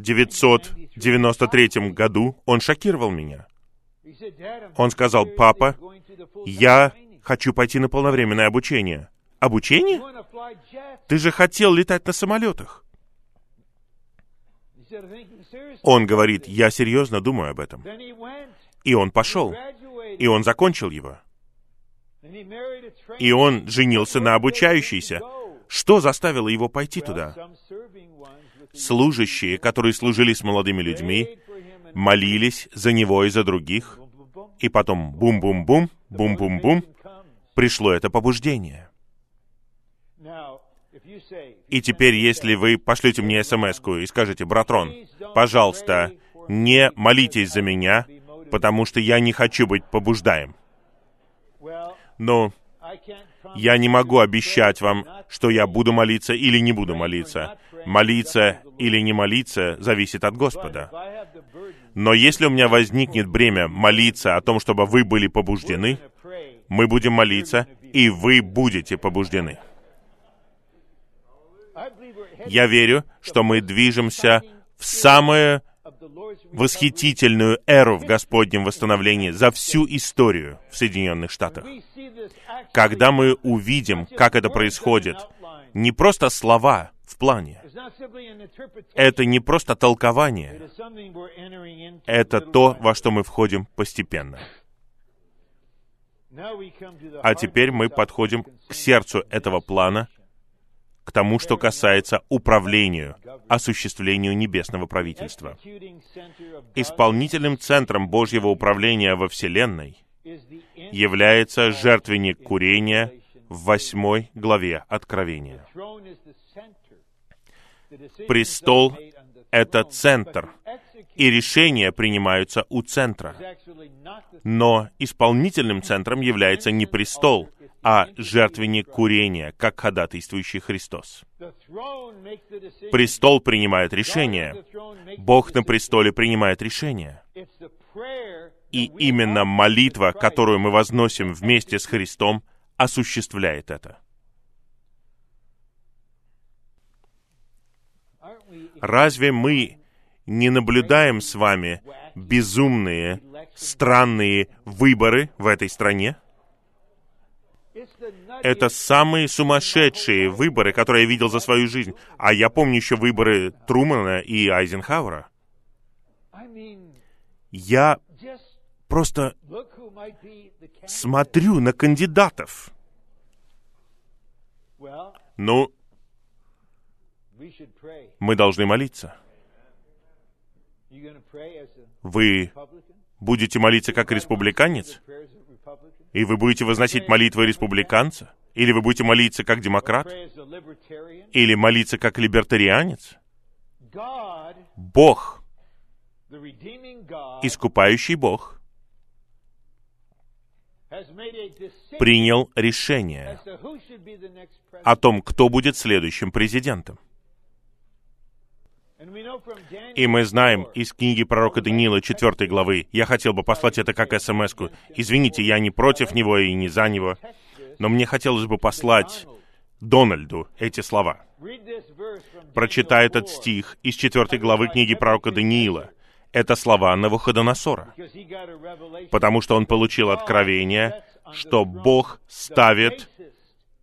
A: 1993 году, он шокировал меня. Он сказал, «Папа, Я хочу пойти на полновременное обучение. Обучение? Ты же хотел летать на самолетах. Он говорит, я серьезно думаю об этом. И он пошел. И он закончил его. И он женился на обучающейся. Что заставило его пойти туда? Служащие, которые служили с молодыми людьми, молились за него и за других, и потом бум-бум-бум, бум-бум-бум, пришло это побуждение. И теперь, если вы пошлете мне смс и скажете, «Братрон, пожалуйста, не молитесь за меня, потому что я не хочу быть побуждаем». Но
B: promise
A: я не могу обещать вам, что я буду молиться или не буду молиться. Молиться или не молиться зависит от Господа. Но если у меня возникнет бремя молиться о том, чтобы вы были побуждены, мы будем молиться, и вы будете побуждены. Я верю, что мы движемся в самую восхитительную эру в Господнем восстановлении за всю историю в Соединенных Штатах. Когда мы увидим, как это происходит, не просто слова в плане, это не просто толкование, это то, во что мы входим постепенно. А теперь мы подходим к сердцу этого плана, к тому, что касается управлению, осуществлению небесного правительства. Исполнительным центром Божьего управления во Вселенной является жертвенник курения в восьмой главе Откровения. Престол это центр, и решения принимаются у центра. Но исполнительным центром является не престол, а жертвенник курения, как ходатайствующий Христос. Престол принимает решение, Бог на престоле принимает решение. И именно молитва, которую мы возносим вместе с Христом, осуществляет это. Разве мы не наблюдаем с вами безумные, странные выборы в этой стране? Это самые сумасшедшие выборы, которые я видел за свою жизнь. А я помню еще выборы Трумана и Айзенхауэра. Я просто смотрю на кандидатов. Ну, мы должны молиться. Вы будете молиться как республиканец? И вы будете возносить молитвы республиканца? Или вы будете молиться как демократ? Или молиться как либертарианец? Бог, искупающий Бог, принял решение о том, кто будет следующим президентом. И мы знаем
B: 4,
A: из книги пророка Даниила 4 главы, я хотел бы послать это как смс -ку. Извините, я не против него и не за него, но мне хотелось бы послать Дональду эти слова. Прочитай этот
B: 4.
A: стих из 4 главы книги пророка Даниила. Это слова Навуходоносора, потому что он получил откровение, что Бог ставит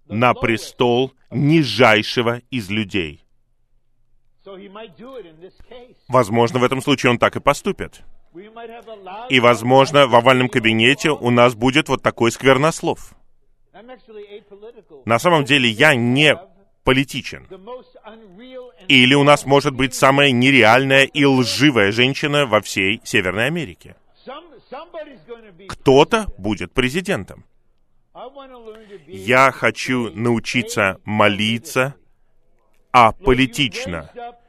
A: на престол нижайшего из людей. Возможно, в этом случае он так и поступит. И, возможно, в овальном кабинете у нас будет вот такой сквернослов. На самом деле я не политичен. Или у нас может быть самая нереальная и лживая женщина во всей Северной Америке. Кто-то будет президентом. Я хочу научиться молиться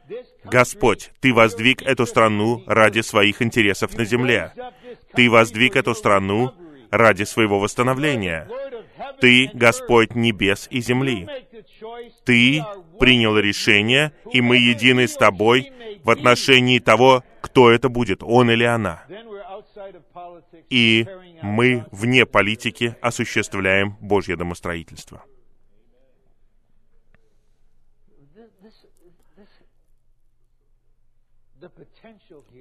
B: this country,
A: Господь, Ты воздвиг эту страну ради своих интересов на земле. Ты воздвиг эту страну ради своего восстановления. Ты. Господь небес и земли. Ты принял решение, и мы едины с Тобой в отношении того, кто это будет, он или она. И мы вне политики осуществляем Божье домостроительство.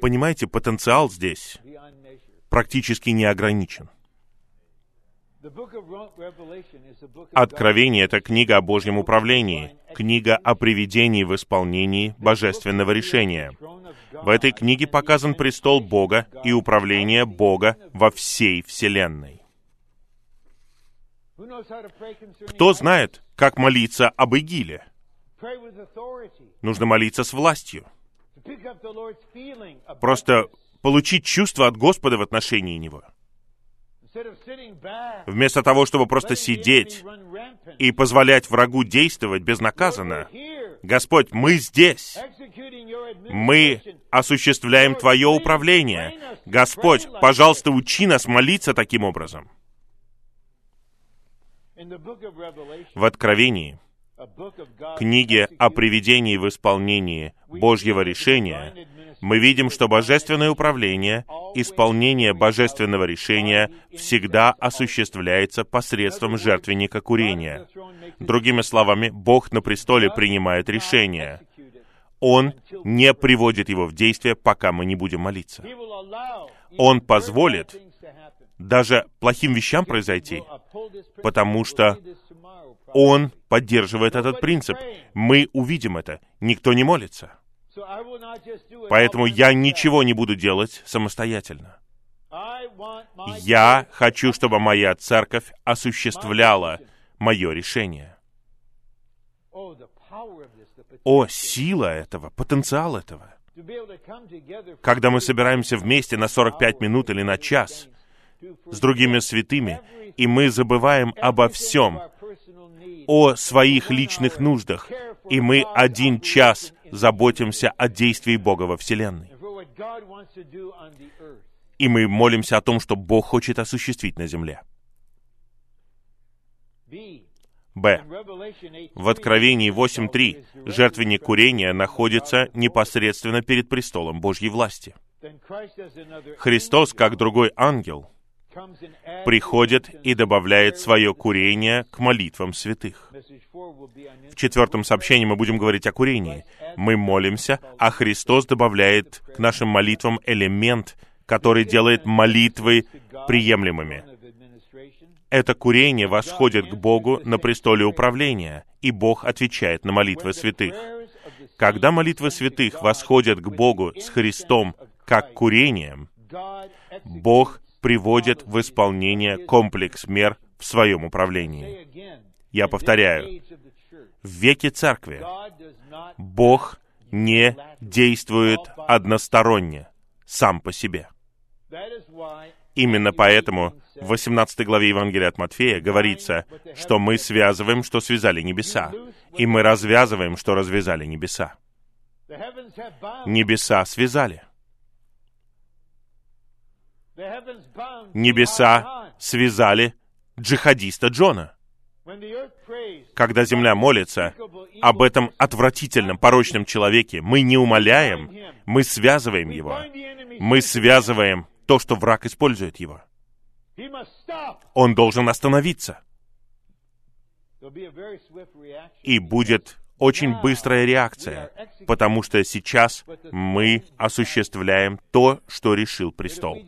A: Понимаете, потенциал здесь практически не ограничен. Откровение — это книга о Божьем управлении, книга о приведении в исполнении божественного решения. В этой книге показан престол Бога и управление Бога во всей Вселенной. Кто знает, как молиться об Игиле? Нужно молиться с властью. Просто получить чувство от Господа в отношении Него. Вместо того, чтобы просто сидеть и позволять врагу действовать безнаказанно. Господь, мы здесь. Мы осуществляем Твое управление. Господь, пожалуйста, учи нас молиться таким образом. В Откровении, книге о приведении в исполнении Божьего решения, мы видим, что божественное управление, исполнение божественного решения всегда осуществляется посредством жертвенника курения. Другими словами, Бог на престоле принимает решение. Он не приводит его в действие, пока мы не будем молиться. Он позволит даже плохим вещам произойти, потому что Он поддерживает этот принцип. Мы увидим это. Никто не молится. Поэтому я ничего не буду делать самостоятельно. Я хочу, чтобы моя церковь осуществляла мое решение. О, сила этого, потенциал этого. Когда мы собираемся вместе на 45 минут или на час с другими святыми, и мы забываем обо всем, о своих личных нуждах, и мы один час заботимся о действии Бога во Вселенной. И мы молимся о том, что Бог хочет осуществить на земле. Б. В Откровении 8.3 жертвенник курения находится непосредственно перед престолом Божьей власти. Христос, как другой ангел, приходит и добавляет свое курение к молитвам святых. В четвертом сообщении мы будем говорить о курении. Мы молимся, а Христос добавляет к нашим молитвам элемент, который делает молитвы приемлемыми. Это курение восходит к Богу на престоле управления, и Бог отвечает на молитвы святых. Когда молитвы святых восходят к Богу с Христом как курением, Бог приводит в исполнение комплекс мер в своем управлении. Я повторяю, в веке церкви Бог не действует односторонне, сам по себе. Именно поэтому в 18 главе Евангелия от Матфея говорится, что мы связываем, что связали небеса, и мы развязываем, что развязали небеса. Небеса связали. Небеса связали джихадиста Джона. Когда земля молится об этом отвратительном, порочном человеке, мы не умоляем, мы связываем его. Мы связываем то, что враг использует его. Он должен остановиться. И будет очень быстрая реакция, потому что сейчас мы осуществляем то, что решил престол.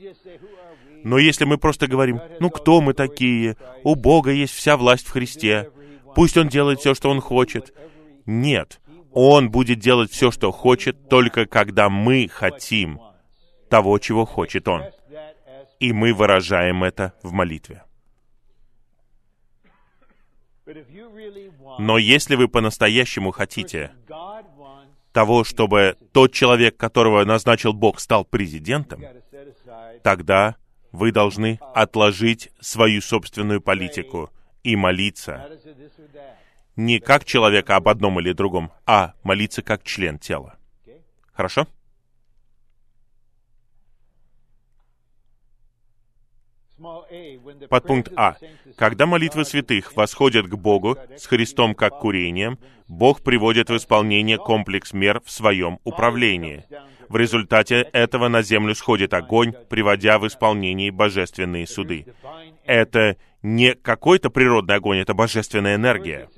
A: Но если мы просто говорим, ну кто мы такие, у Бога есть вся власть в Христе, пусть Он делает все, что Он хочет. Нет, Он будет делать все, что хочет, только когда мы хотим того, чего хочет Он. И мы выражаем это в молитве. Но если вы по-настоящему хотите того, чтобы тот человек, которого назначил Бог, стал президентом, тогда вы должны отложить свою собственную политику и молиться. Не как человека об одном или другом, а молиться как член тела. Хорошо? Подпункт А. Когда молитвы святых восходят к Богу с Христом как курением, Бог приводит в исполнение комплекс мер в своем управлении. В результате этого на землю сходит огонь, приводя в исполнение божественные суды. Это не какой-то природный огонь, это божественная энергия.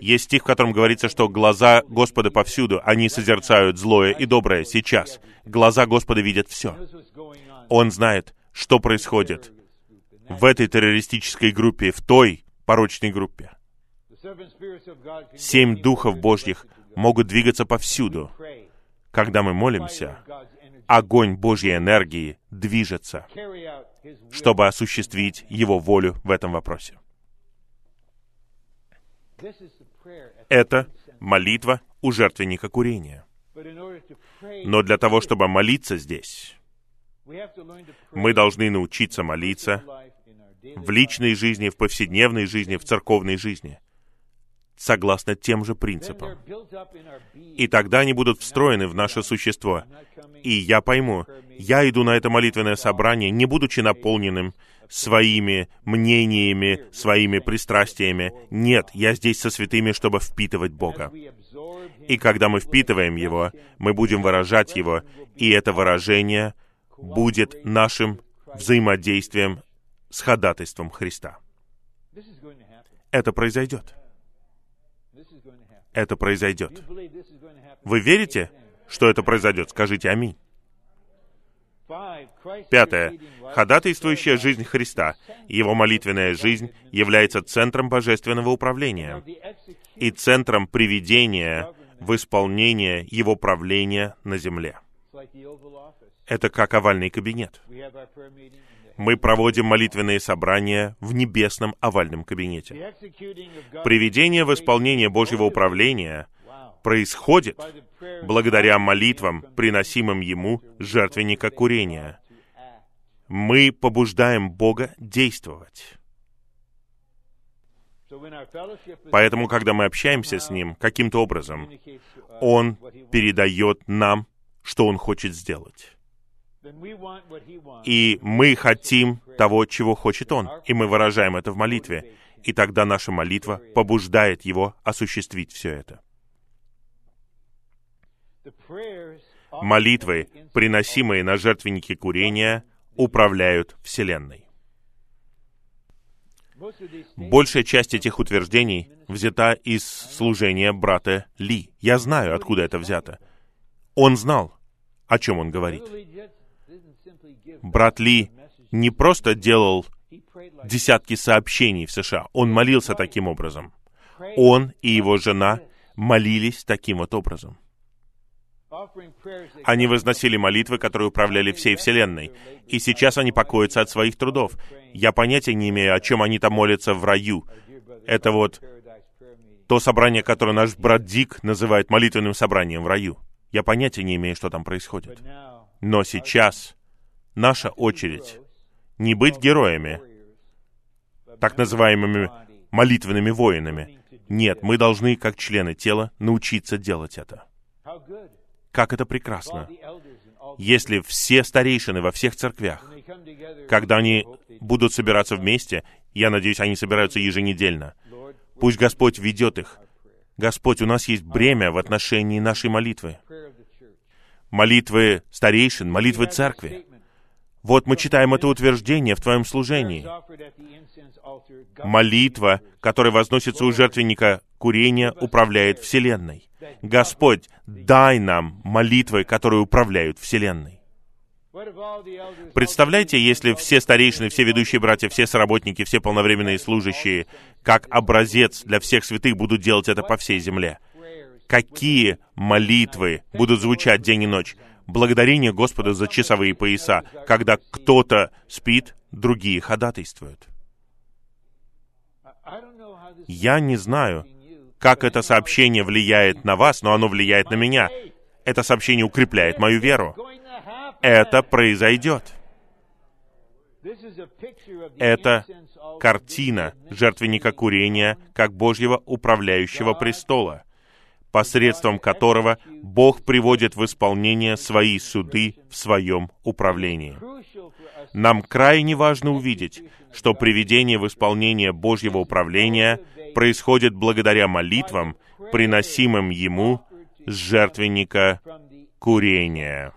A: Есть стих, в котором говорится, что глаза Господа повсюду, они созерцают злое и доброе сейчас. Глаза Господа видят все. Он знает, что происходит в этой террористической группе, в той порочной группе. Семь духов Божьих могут двигаться повсюду. Когда мы молимся, огонь Божьей энергии движется, чтобы осуществить Его волю в этом вопросе. Это молитва у жертвенника курения. Но для того, чтобы молиться здесь, мы должны научиться молиться в личной жизни, в повседневной жизни, в церковной жизни, согласно тем же принципам. И тогда они будут встроены в наше существо. И я пойму, я иду на это молитвенное собрание, не будучи наполненным своими мнениями, своими пристрастиями. Нет, я здесь со святыми, чтобы впитывать Бога. И когда мы впитываем Его, мы будем выражать Его, и это выражение будет нашим взаимодействием с ходатайством Христа. Это произойдет. Это произойдет. Вы верите, что это произойдет? Скажите аминь. Пятое. Ходатайствующая жизнь Христа, его молитвенная жизнь является центром божественного управления и центром приведения в исполнение его правления на земле. Это как овальный кабинет. Мы проводим молитвенные собрания в небесном овальном кабинете. Приведение в исполнение Божьего управления происходит благодаря молитвам, приносимым Ему жертвенника курения. Мы побуждаем Бога действовать. Поэтому, когда мы общаемся с Ним каким-то образом, Он передает нам, что Он хочет сделать. И мы хотим того, чего хочет Он, и мы выражаем это в молитве, и тогда наша молитва побуждает Его осуществить все это. Молитвы, приносимые на жертвенники курения, управляют Вселенной. Большая часть этих утверждений взята из служения брата Ли. Я знаю, откуда это взято. Он знал, о чем он говорит брат Ли не просто делал десятки сообщений в США, он молился таким образом. Он и его жена молились таким вот образом. Они возносили молитвы, которые управляли всей Вселенной. И сейчас они покоятся от своих трудов. Я понятия не имею, о чем они там молятся в раю. Это вот то собрание, которое наш брат Дик называет молитвенным собранием в раю. Я понятия не имею, что там происходит. Но сейчас наша очередь не быть героями, так называемыми молитвенными воинами. Нет, мы должны, как члены тела, научиться делать это. Как это прекрасно. Если все старейшины во всех церквях, когда они будут собираться вместе, я надеюсь, они собираются еженедельно, пусть Господь ведет их. Господь, у нас есть бремя в отношении нашей молитвы. Молитвы старейшин, молитвы церкви Вот мы читаем это утверждение в твоем служении. Молитва, которая возносится у жертвенника курения, управляет Вселенной. Господь, дай нам молитвы, которые управляют Вселенной. Представляете, если все старейшины, все ведущие братья, все сработники, все полновременные служащие, как образец для всех святых будут делать это по всей земле. Какие молитвы будут звучать день и ночь? Благодарение Господа за часовые пояса. Когда кто-то спит, другие ходатайствуют. Я не знаю, как это сообщение влияет на вас, но оно влияет на меня. Это сообщение укрепляет мою веру. Это произойдет. Это картина жертвенника курения как Божьего управляющего престола, посредством которого Бог приводит в исполнение свои суды в своем управлении. Нам крайне важно увидеть, что приведение в исполнение Божьего управления происходит благодаря молитвам, приносимым Ему с жертвенника курения.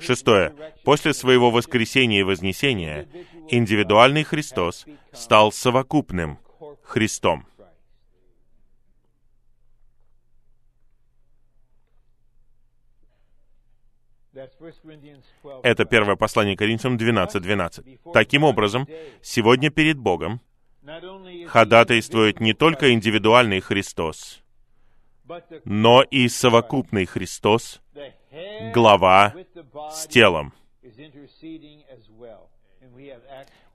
A: Шестое. После своего воскресения и вознесения индивидуальный Христос стал совокупным Христом. Это первое послание Коринфянам 12.12. 12. Таким образом, сегодня перед Богом ходатайствует не только индивидуальный Христос, но и совокупный Христос, глава с телом.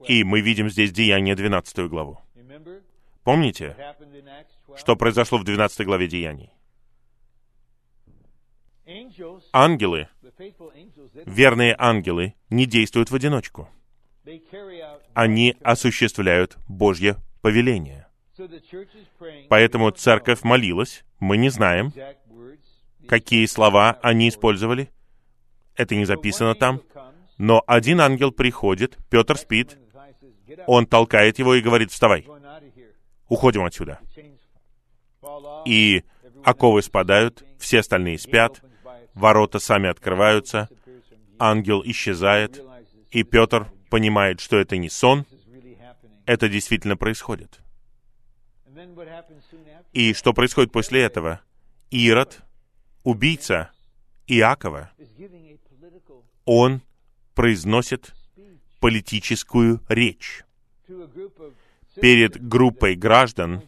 A: И мы видим здесь Деяние 12 главу. Помните, что произошло в 12 главе Деяний? Ангелы, верные ангелы, не действуют в одиночку. Они осуществляют Божье повеление. Поэтому церковь молилась, мы не знаем, какие слова они использовали. Это не записано там. Но один ангел приходит, Петр спит, он толкает его и говорит, вставай, уходим отсюда. И оковы спадают, все остальные спят, ворота сами открываются, ангел исчезает, и Петр понимает, что это не сон, это действительно происходит. И что происходит после этого? Ирод, убийца Иакова, он произносит политическую речь перед группой граждан,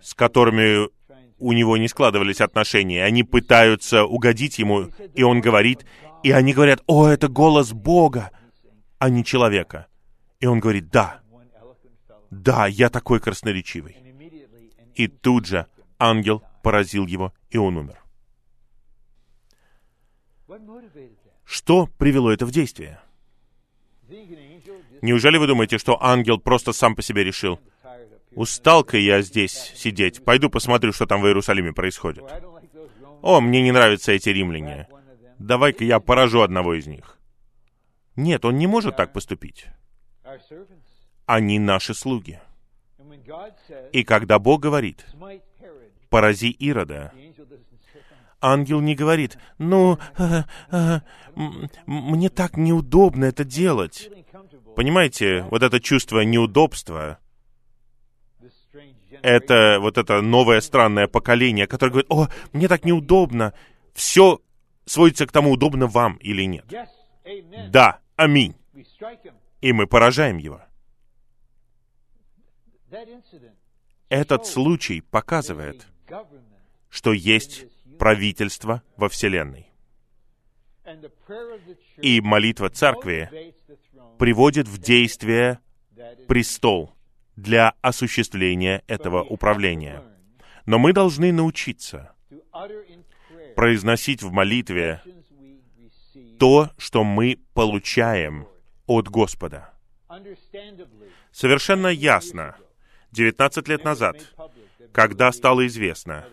A: с которыми у него не складывались отношения. Они пытаются угодить ему, и он говорит, и они говорят, «О, это голос Бога, а не человека». И он говорит, «Да, да, я такой красноречивый». И тут же ангел поразил его, и он умер. Что привело это в действие? Неужели вы думаете, что ангел просто сам по себе решил, устал-ка я здесь сидеть, пойду посмотрю, что там в Иерусалиме происходит. О, мне не нравятся эти римляне. Давай-ка я поражу одного из них. Нет, он не может так поступить. Они наши слуги. И когда Бог говорит, порази Ирода, ангел не говорит, ну, э, э, мне так неудобно это делать. Понимаете, вот это чувство неудобства, это вот это новое странное поколение, которое говорит, о, мне так неудобно. Все сводится к тому, удобно вам или нет. Да, аминь. И мы поражаем его. Этот случай показывает, что есть правительство во Вселенной. И молитва церкви приводит в действие престол для осуществления этого управления. Но мы должны научиться произносить в молитве то, что мы получаем от Господа. Совершенно ясно, 19 лет назад, когда стало известно,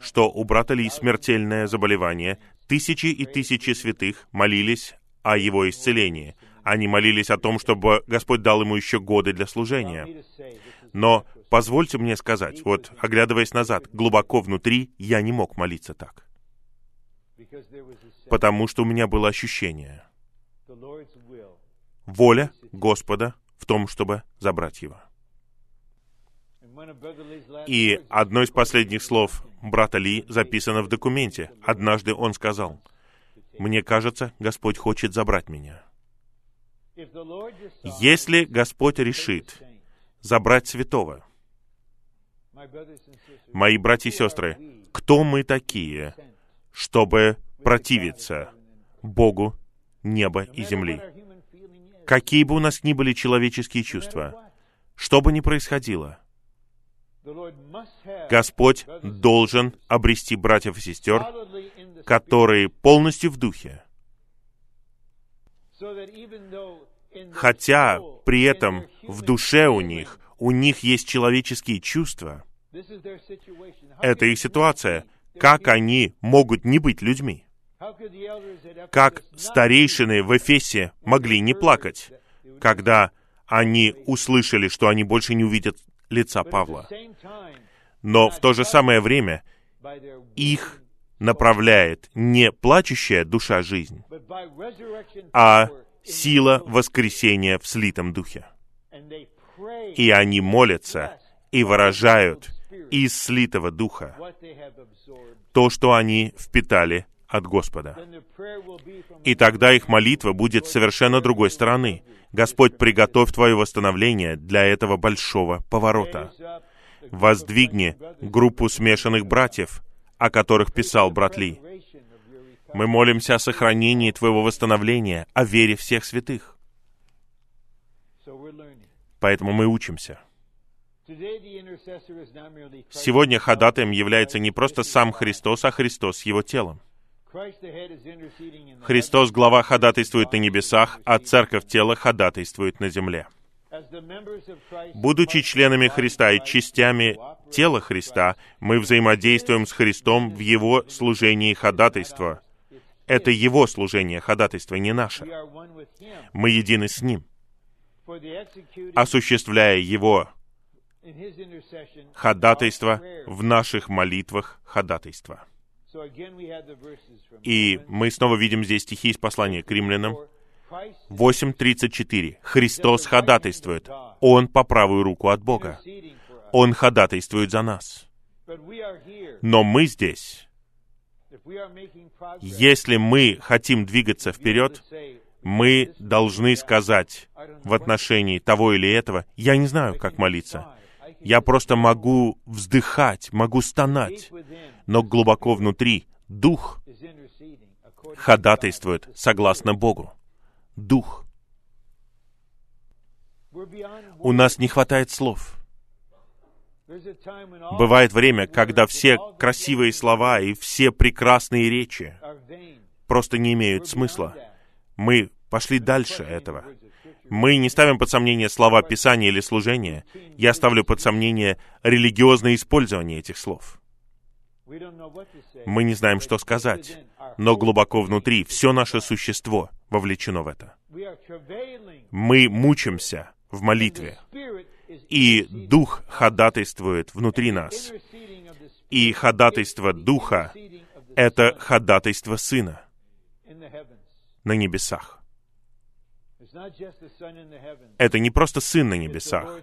A: что у брата Ли смертельное заболевание, тысячи и тысячи святых молились о его исцелении. Они молились о том, чтобы Господь дал ему еще годы для служения. Но позвольте мне сказать, вот, оглядываясь назад, глубоко внутри, я не мог молиться так. потому что у меня было ощущение, воля Господа в том, чтобы забрать его. И одно из последних слов брата Ли записано в документе. Однажды он сказал, «Мне кажется, Господь хочет забрать меня». Если Господь решит забрать святого, мои братья и сестры, кто мы такие, чтобы противиться Богу неба и земли? Какие бы у нас ни были человеческие чувства, что бы ни происходило, Господь должен обрести братьев и сестер, которые полностью в духе, хотя при этом в душе у них, у них есть человеческие чувства. Это их ситуация. Как они могут не быть людьми? Как старейшины в Эфесе могли не плакать, когда они услышали, что они больше не увидят лица Павла? Но в то же самое время их направляет не плачущая душа жизнь, а сила воскресения в слитом духе. И они молятся и выражают из слитого духа то, что они впитали от Господа. И тогда их молитва будет совершенно другой стороны. Господь, приготовь Твое восстановление для этого большого поворота. Воздвигни группу смешанных братьев, о которых писал брат Ли. Мы молимся о сохранении Твоего восстановления, о вере всех святых. Поэтому мы учимся. Сегодня ходатаем является не просто сам Христос, а Христос с Его телом. Христос, глава, ходатайствует на небесах, а Церковь тела ходатайствует на земле. Будучи членами Христа и частями тела Христа, мы взаимодействуем с Христом в Его служении ходатайства. Это Его служение ходатайства, не наше. Мы едины с Ним, осуществляя Его ходатайство в наших молитвах ходатайства. И мы снова видим здесь стихи из послания к римлянам
B: 4. Christ
A: 8.34. Христос ходатайствует. Он по правую руку от Бога. Он ходатайствует за нас. Но мы здесь. Если мы хотим двигаться вперед, мы должны сказать в отношении того или этого, я не знаю, как молиться. Я просто могу вздыхать, могу стонать, но глубоко внутри Дух ходатайствует согласно Богу. Дух. У нас не хватает слов. Бывает время, когда все красивые слова и все прекрасные речи просто не имеют смысла. Мы пошли дальше этого. Мы не ставим под сомнение слова Писания или служения. Я ставлю под сомнение религиозное использование этих слов. Мы не знаем, что сказать, но глубоко внутри все наше существо вовлечено в это. Мы мучимся в молитве, и. Дух ходатайствует внутри нас. И ходатайство Духа это ходатайство Сына на небесах. Это не просто Сын на небесах,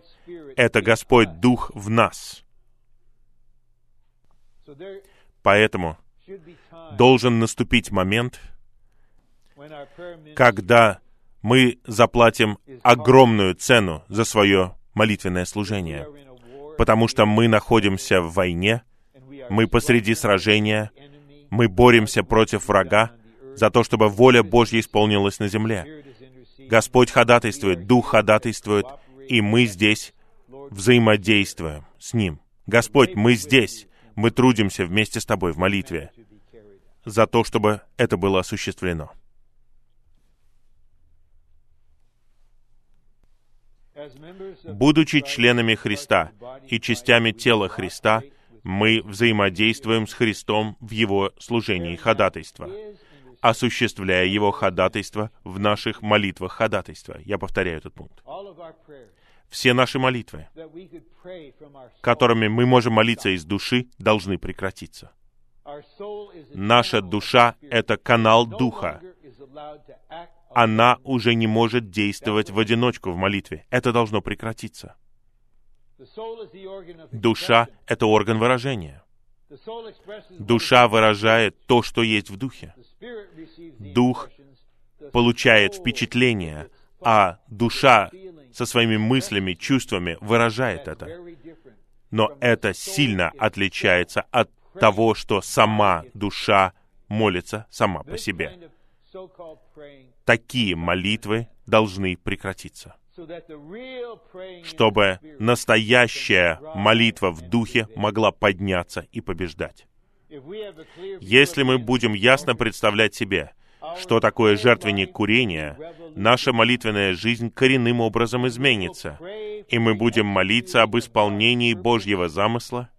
A: это Господь. Дух в нас. Поэтому должен наступить момент, когда мы заплатим огромную цену за свое молитвенное служение, потому что мы находимся в войне, мы посреди сражения, мы боремся против врага за то, чтобы воля Божья исполнилась на земле. Господь ходатайствует, Дух ходатайствует, и мы здесь взаимодействуем с Ним. Господь, мы здесь, мы трудимся вместе с Тобой в молитве за то, чтобы это было осуществлено. Будучи членами Христа и частями тела Христа, мы взаимодействуем с Христом в Его служении ходатайства, осуществляя Его ходатайство в наших молитвах ходатайства. Я повторяю этот пункт. Все наши молитвы, которыми мы можем молиться из души, должны прекратиться. Наша душа — это канал Духа. Она уже не может действовать в одиночку в молитве. Это должно прекратиться. Душа — это орган выражения. Душа выражает то, что есть в духе. Дух получает впечатление, а душа со своими мыслями, чувствами выражает это. Но это сильно отличается от того, что сама душа молится сама по себе. Такие молитвы должны прекратиться. Чтобы настоящая молитва в духе могла подняться и побеждать. Если мы будем ясно представлять себе, что такое жертвенник курения, наша молитвенная жизнь коренным образом изменится, и мы будем молиться об исполнении Божьего замысла,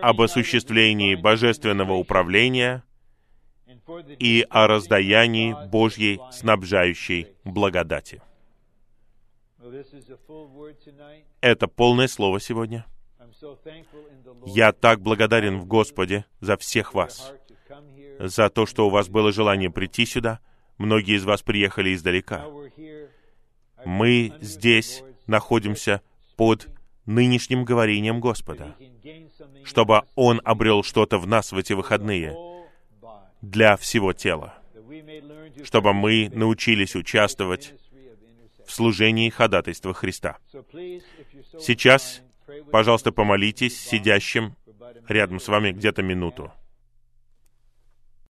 A: об осуществлении божественного управления и о раздаянии Божьей снабжающей благодати. Это полное слово сегодня. Я так благодарен в Господе за всех вас, за то, что у вас было желание прийти сюда. Многие из вас приехали издалека. Мы здесь находимся под нынешним говорением Господа, чтобы Он обрел что-то в нас в эти выходные для всего тела, чтобы мы научились участвовать в служении ходатайства Христа. Сейчас, пожалуйста, помолитесь сидящим рядом с вами где-то минуту.